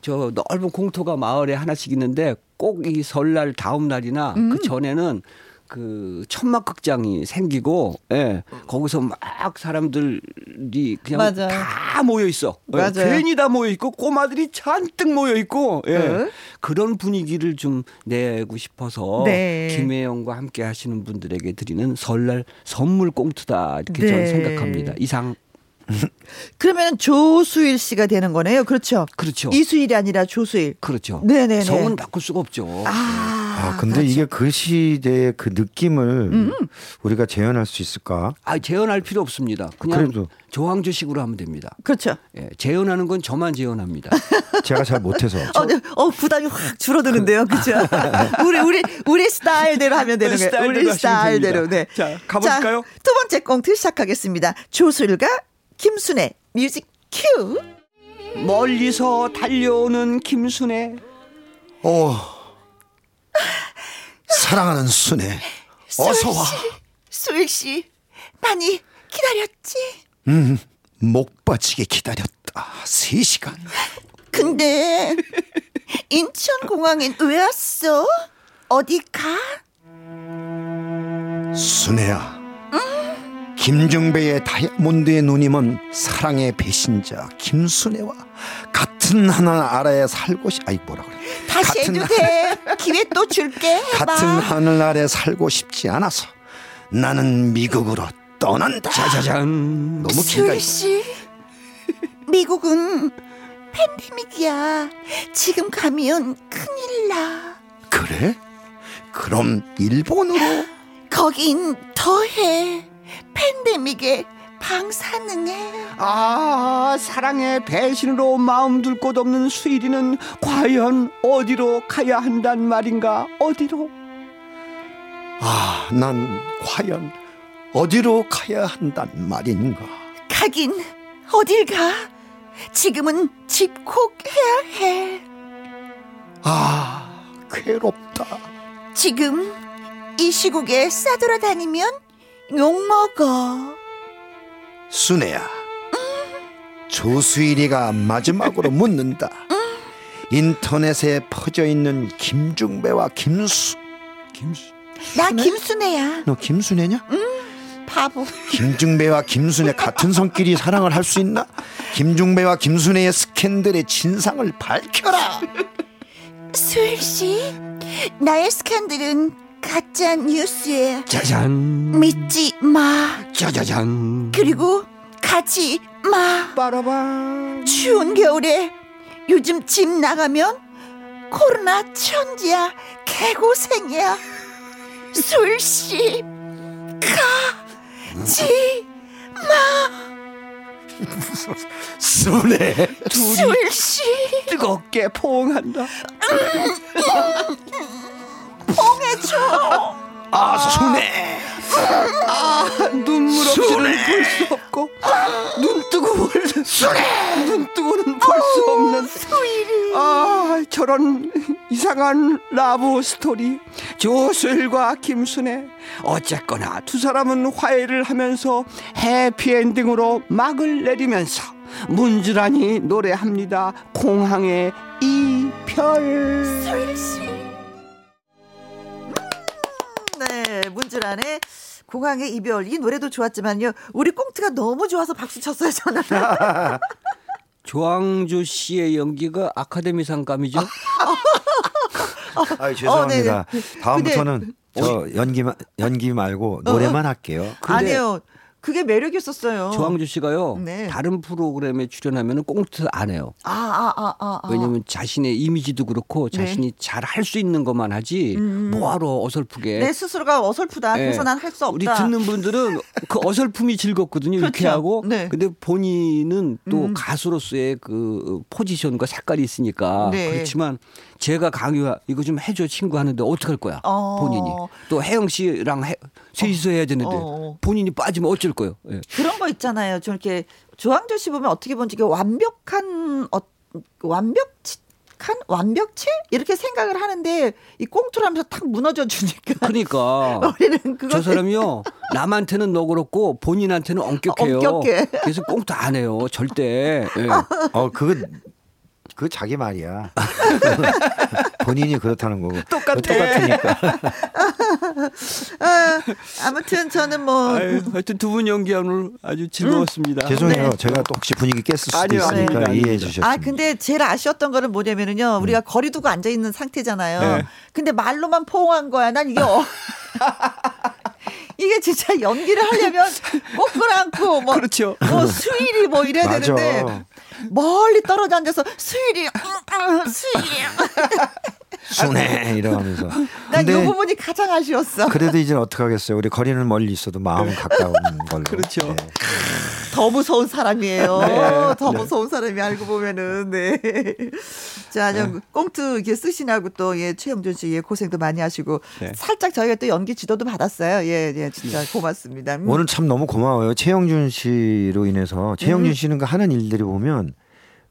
저 넓은 공터가 마을에 하나씩 있는데 꼭 이 설날 다음 날이나 그 음. 그 전에는 그 천막 극장이 생기고 예. 거기서 막 사람들이 그냥 맞아. 다 모여 있어. 예. 괜히 다 모여 있고 꼬마들이 잔뜩 모여 있고 예. 네. 그런 분위기를 좀 내고 싶어서 네. 김혜영과 함께 하시는 분들에게 드리는 설날 선물 꽁트다 이렇게 네. 저는 생각합니다. 이상 [laughs] 그러면 조수일 씨가 되는 거네요. 그렇죠. 그렇죠. 이수일이 아니라 조수일. 그렇죠. 네네. 성은 바꿀 수가 없죠. 아. 아, 근데 그렇죠. 이게 그 시대의 그 느낌을 음. 우리가 재현할 수 있을까? 아, 재현할 필요 없습니다. 그냥 그래도. 조항조식으로 하면 됩니다. 그렇죠. 예, 재현하는 건 저만 재현합니다. [laughs] 제가 잘 못해서. 어, 네. 어, 부담이 확 줄어드는데요. 그렇죠. [laughs] 우리 우리 우리 스타일대로 하면 되는 거예요. 우리 스타일대로. 네. 자, 가볼까요? 자, 두 번째 꽁트 시작하겠습니다. 조술가 김순애 뮤직 큐. 멀리서 달려오는 김순애. 어. 사랑하는 순애 어서 와. 수일 씨 많이 기다렸지? 음, 목 빠지게 기다렸다. 3시간. 근데 인천공항엔 왜 왔어? 어디 가? 순애야. 김정배의 다이아몬드의 누님은 사랑의 배신자 김순애와 같은 하나 아래에 살고 싶 아이 뭐라 그래? 다시 해도 돼 기회 또 줄게. 같은 하늘 아래 살고 싶지 않아서 나는 미국으로 떠난다. 짜자잔. 너무 길다 씨 미국은 팬데믹이야. 지금 가면 큰일 나. 그래? 그럼 일본으로? 거긴 더해 팬데믹에 방사능에. 아 사랑의 배신으로 마음 둘 곳 없는 수일이는 과연 어디로 가야 한단 말인가? 어디로? 아 난 과연 어디로 가야 한단 말인가? 가긴 어딜 가? 지금은 집콕해야 해 아 괴롭다. 지금 이 시국에 싸돌아다니면 욕먹어. 순애야. 조수일이가 마지막으로 묻는다. 인터넷에 퍼져 있는 김중배와 김수. 김수. 나 김순애야. 너 김순애냐? 응. 바보. 김중배와 김순애 같은 성끼리 사랑을 할 수 있나? 김중배와 김순애의 스캔들의 진상을 밝혀라. 수일 씨, 나의 스캔들은 가짜 뉴스에 짜잔. 믿지 마. 짜자잔. 그리고 가지 마. 빠라바 추운 겨울에 요즘 집 나가면 코로나 천지야 개고생이야. 술씨 가지 마. 술에 술씨 뜨겁게 포옹한다 봉해줘. 아, 순해. 아, 눈물 없이는 볼 수 없고 눈 뜨고 볼 순해. 눈 뜨고는 볼 수 없는 아, 저런 이상한 라브 스토리. 조슬과 김순애. 어쨌거나 두 사람은 화해를 하면서 해피엔딩으로 막을 내리면서 문주란이 노래합니다. 공항의 이별. 술씨. 네, 문주란의 공항의 이별 이 노래도 좋았지만요. 우리 꽁트가 너무 좋아서 박수 쳤어요 저는. [laughs] 조항조 씨의 연기가 아카데미상감이죠? 아, 죄송합니다. 어, 다음부터는 저 연기 연기 말고 노래만 어, 어. 할게요. 아니요. 그게 매력이었었어요. 조항주 씨가요. 네. 다른 프로그램에 출연하면 꽁트 안 해요. 아, 아, 아, 아, 아. 왜냐면 자신의 이미지도 그렇고 네. 자신이 네. 잘할 수 있는 것만 하지 음. 뭐하러 어설프게. 내 스스로가 어설프다. 네. 그래서 난 할 수 없다. 우리 듣는 분들은 그 어설픔이 즐겁거든요. 그렇죠. 이렇게 하고. 네. 근데 본인은 또 음. 가수로서의 그 포지션과 색깔이 있으니까 네. 그렇지만 제가 강요하 이거 좀 해줘 친구 하는데 어떡할 거야 어. 본인이 또 혜영 씨랑 해, 셋이서 해야 되는데 어. 본인이 빠지면 어쩔 거예요. 예. 그런 거 있잖아요. 좀 이렇게 조항조 씨 보면 어떻게 보면 되게 완벽한 어, 완벽 완벽 한 완벽체 이렇게 생각을 하는데 이 꽁투를 하면서 탁 무너져 주니까. 그러니까 [laughs] 우리는 그저 사람이요 남한테는 너그럽고 본인한테는 [laughs] 엄격해요. 엄격해. 그래서 꽁투 안 해요 절대. 네. 어 그거 그 자기 말이야. [laughs] 본인이 그렇다는 거고. 똑같아. 똑같으니까. 아, 무튼 저는 뭐 아유, 하여튼 두 분 연기 오늘 아주 즐거웠습니다. 음. 죄송해요. 네. 제가 또 혹시 분위기 깼을 수도 아니요, 있으니까 아니, 이해해 주셨습니다. 아 근데 제일 아쉬웠던 거는 뭐냐면은요. 우리가 음. 거리 두고 앉아 있는 상태잖아요. 네. 근데 말로만 포옹한 거야. 난 이게 어... [laughs] 이게 진짜 연기를 하려면 꼭 끌어안고 뭐, 그렇죠. 뭐 수일이 뭐 이래야 맞아. 되는데 멀리 떨어져 앉아서 수일이 수일이 [laughs] 순해 이러면서. [laughs] 난 이 부분이 가장 아쉬웠어. 그래도 이제 어떻게 하겠어요. 우리 거리는 멀리 있어도 마음은 네. 가까운 [laughs] 걸로. 그렇죠. 네. 더 무서운 사람이에요. 네. 더 무서운 사람이 알고 보면은 네. [laughs] 자, 네. 꽁트 이렇게 쓰시냐고 또 예, 최영준 씨 예, 고생도 많이 하시고 네. 살짝 저희가 또 연기 지도도 받았어요. 예, 예, 진짜 고맙습니다. 음. 오늘 참 너무 고마워요. 최영준 씨로 인해서 최영준 음. 씨는 그 하는 일들이 보면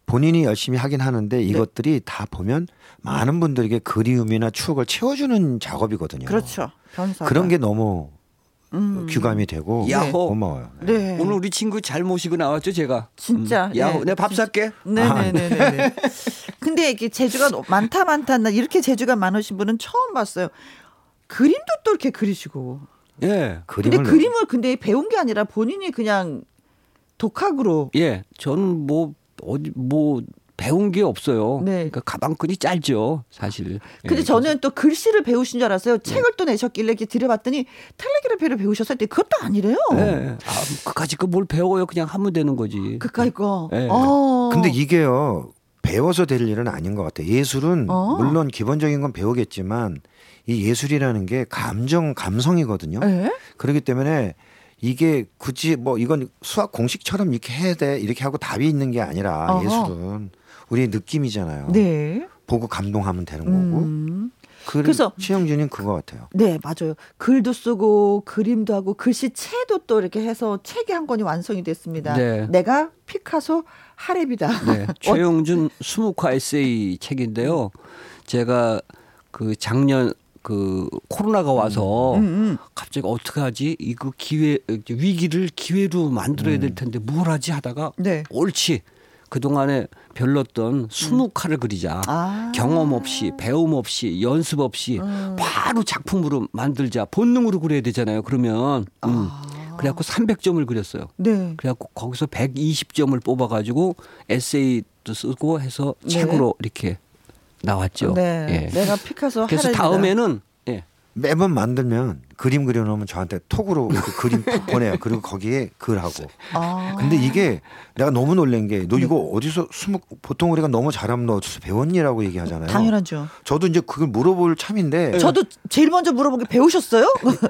본인이 열심히 하긴 하는데 네. 이것들이 네. 다 보면 많은 분들에게 그리움이나 추억을 채워주는 작업이거든요. 그렇죠. 변사가. 그런 게 너무 음. 규감이 되고 야호. 고마워요. 네. 네. 오늘 우리 친구 잘 모시고 나왔죠, 제가. 진짜. 음. 야호. 네. 내가 밥 살게. 네네네. 아. 네. [laughs] 근데 이게 재주가 많다 많다 나 이렇게 재주가 많으신 분은 처음 봤어요. 그림도 또 이렇게 그리시고. 예. 그림을 근데 그림을 근데 배운 게 아니라 본인이 그냥 독학으로. 예. 저는 뭐 어디 뭐 배운 게 없어요. 네. 그러니까 가방끈이 짧죠, 사실. 근데 예, 저는 또 글씨를 배우신 줄 알았어요. 네. 책을 또 내셨길래 이렇게 들여봤더니 텔레그래피를 배우셨을 때 그것도 아니래요. 네. 아, 그까지 그 뭘 배워요? 그냥 하면 되는 거지. 그까이 거. 네. 어. 근데 이게요. 배워서 될 일은 아닌 것 같아요. 예술은 어. 물론 기본적인 건 배우겠지만 이 예술이라는 게 감정, 감성이거든요. 네? 그렇기 때문에 이게 굳이 뭐 이건 수학 공식처럼 이렇게 해야 돼 이렇게 하고 답이 있는 게 아니라 어허. 예술은 우리의 느낌이잖아요. 네. 보고 감동하면 되는 거고. 음. 그래서 최영준이 그거 같아요. 네, 맞아요. 글도 쓰고 그림도 하고 글씨체도 또 이렇게 해서 책이 한 권이 완성이 됐습니다. 네. 내가 피카소 하랩이다. 네. [laughs] 최영준 수묵화 에세이 책인데요. 제가 그 작년 그 코로나가 와서 음, 음, 음. 갑자기 어떻게 하지? 이거 기회 위기를 기회로 만들어야 될 음. 텐데 뭘 하지 하다가 네. 옳지. 그동안에 별렀던 스무 칼을 그리자. 아. 경험 없이, 배움 없이, 연습 없이 음. 바로 작품으로 만들자. 본능으로 그려야 되잖아요. 그러면. 음. 아. 그래갖고 300점을 그렸어요. 네. 그래갖고 거기서 120점을 뽑아가지고 에세이 도 쓰고 해서 네. 책으로 이렇게 나왔죠. 네. 예. 내가 피카소 그래서 다음에는 매번 만들면 그림 그려놓으면 저한테 톡으로 그림 [laughs] 보내요. 그리고 거기에 글하고. 아. 근데 이게 내가 너무 놀란 게 너 이거 네. 어디서 수목 보통 우리가 너무 잘하면 너 어디서 배웠니라고 얘기하잖아요. 당연하죠. 저도 이제 그걸 물어볼 참인데. 네. 저도 제일 먼저 물어본 게 배우셨어요?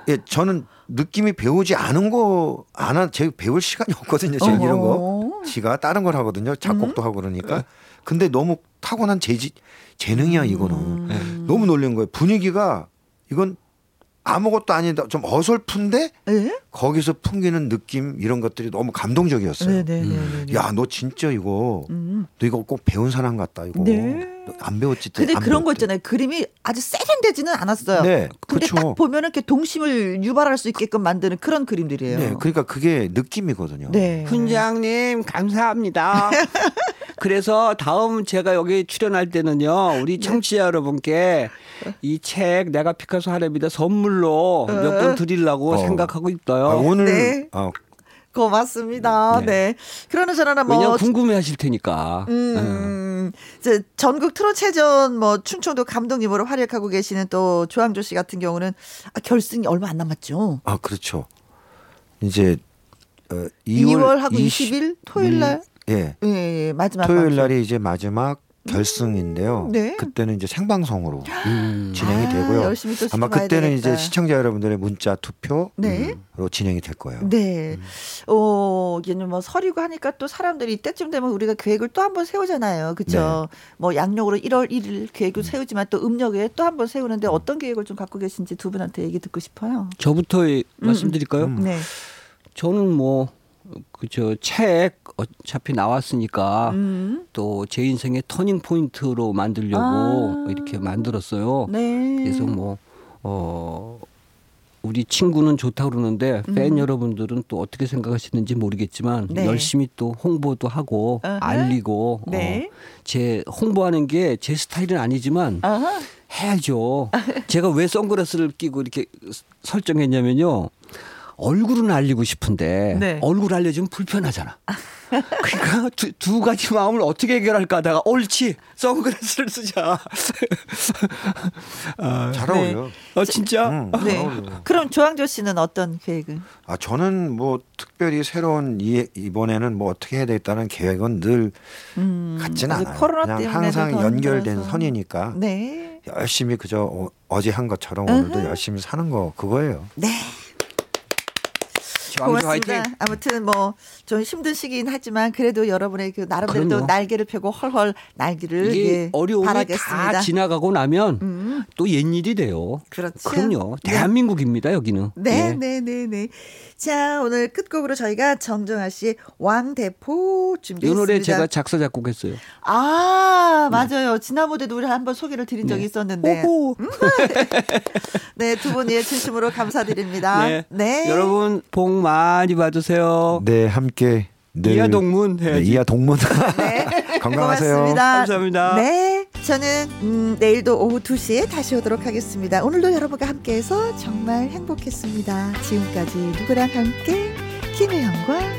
예, 저는 느낌이 배우지 않은 거 안한 제 배울 시간이 없거든요. 제가 이런 거. 지가 다른 걸 하거든요. 작곡도 음. 하고 그러니까. 근데 너무 타고난 재지 재능이야 이거는. 음. 너무 놀란 거예요. 분위기가 이건 아무것도 아니다. 좀 어설픈데 네? 거기서 풍기는 느낌 이런 것들이 너무 감동적이었어요. 네, 네, 음. 야, 너 진짜 이거 음. 너 이거 꼭 배운 사람 같다 이거. 네. 안 배웠지. 근데 그런 배웠지. 거 있잖아요. 그림이 아주 세련되지는 않았어요. 네, 근데 그렇죠. 딱 보면은 이렇게 동심을 유발할 수 있게끔 만드는 그런 그림들이에요. 네, 그러니까 그게 느낌이거든요. 네. 훈장님 감사합니다. [laughs] 그래서 다음 제가 여기 출연할 때는요, 우리 네. 청취자 여러분께 이 책 내가 피카소 하랩이다 선물로 몇권 어. 드리려고 어. 생각하고 있어요. 아, 오늘 네. 아, 고맙습니다. 네. 네. 그러나 저나 뭐 왜냐 궁금해 하실 테니까. 음, 네. 전국 트롯체전 뭐 충청도 감독님으로 활약하고 계시는 또 조항조 씨 같은 경우는 아, 결승이 얼마 안 남았죠. 아 그렇죠. 이제 어, 2월, 2월 하고 20, 일 토요일 날. 예. 예, 예, 마지막 토요일 날이 이제 마지막 결승인데요. 네. 그때는 이제 생방송으로 음. 진행이 아, 되고요. 아마 그때는 되겠다. 이제 시청자 여러분들의 문자 투표로 네. 진행이 될 거예요. 네. 음. 어, 얘는 뭐 설이고 하니까 또 사람들이 이때쯤 되면 우리가 계획을 또 한 번 세우잖아요. 그렇죠? 네. 뭐 양력으로 1월 1일 계획을 음. 세우지만 또 음력에 또 한 번 세우는데 어떤 계획을 좀 갖고 계신지 두 분한테 얘기 듣고 싶어요. 저부터 음. 말씀드릴까요? 음. 네. 저는 뭐 그저 책 어차피 나왔으니까 음. 또제 인생의 터닝 포인트로 만들려고 아. 이렇게 만들었어요. 네. 그래서 뭐 어. 우리 친구는 좋다 그러는데 팬 음. 여러분들은 또 어떻게 생각하시는지 모르겠지만 네. 열심히 또 홍보도 하고 uh-huh. 알리고 네. 어, 제 홍보하는 게 제 스타일은 아니지만 uh-huh. 해야죠. 제가 왜 선글라스를 끼고 이렇게 설정했냐면요. 얼굴은 알리고 싶은데 네. 얼굴 알려주면 불편하잖아. 그러니까 두, 두 가지 마음을 어떻게 해결할까 하다가 옳지 선글라스를 쓰자. [laughs] 아, 잘 어울려. 네. 어 진짜. 응, 네. 그럼 조항조 씨는 어떤 계획은? 아 저는 뭐 특별히 새로운 이, 이번에는 뭐 어떻게 해야 되겠다는 계획은 늘 음, 같진 않아요. 그냥 항상 연결된 선이니까. 네. 열심히 그저 어, 어제 한 것처럼 오늘도 열심히 사는 거 그거예요. 네. 고맙습니다. 아무튼 뭐 좀 힘든 시기긴 하지만 그래도 여러분의 그 나름대로 또 날개를 펴고 헐헐 날기를 예, 어려움이 바라겠습니다. 다 지나가고 나면 음. 또 옛일이 돼요. 그렇죠. 그럼요. 네. 대한민국입니다 여기는. 네, 네, 네, 네. 자 오늘 끝곡으로 저희가 정정아 씨 왕대포 준비했습니다. 이 노래 제가 작사 작곡했어요. 아 맞아요. 지난번에도 우리 한번 소개를 드린 적이 네. 있었는데. 음. [laughs] 네, 두 분의 진심으로 감사드립니다. 네. 네. 여러분 복 많이 받으세요. 네, 함께 이하 동문 네, 이하 동문. 네. [laughs] 건강하세요. 고맙습니다. 감사합니다. 네. 저는 음, 내일도 오후 2시에 다시 오도록 하겠습니다. 오늘도 여러분과 함께해서 정말 행복했습니다. 지금까지 누구랑 함께 김혜영과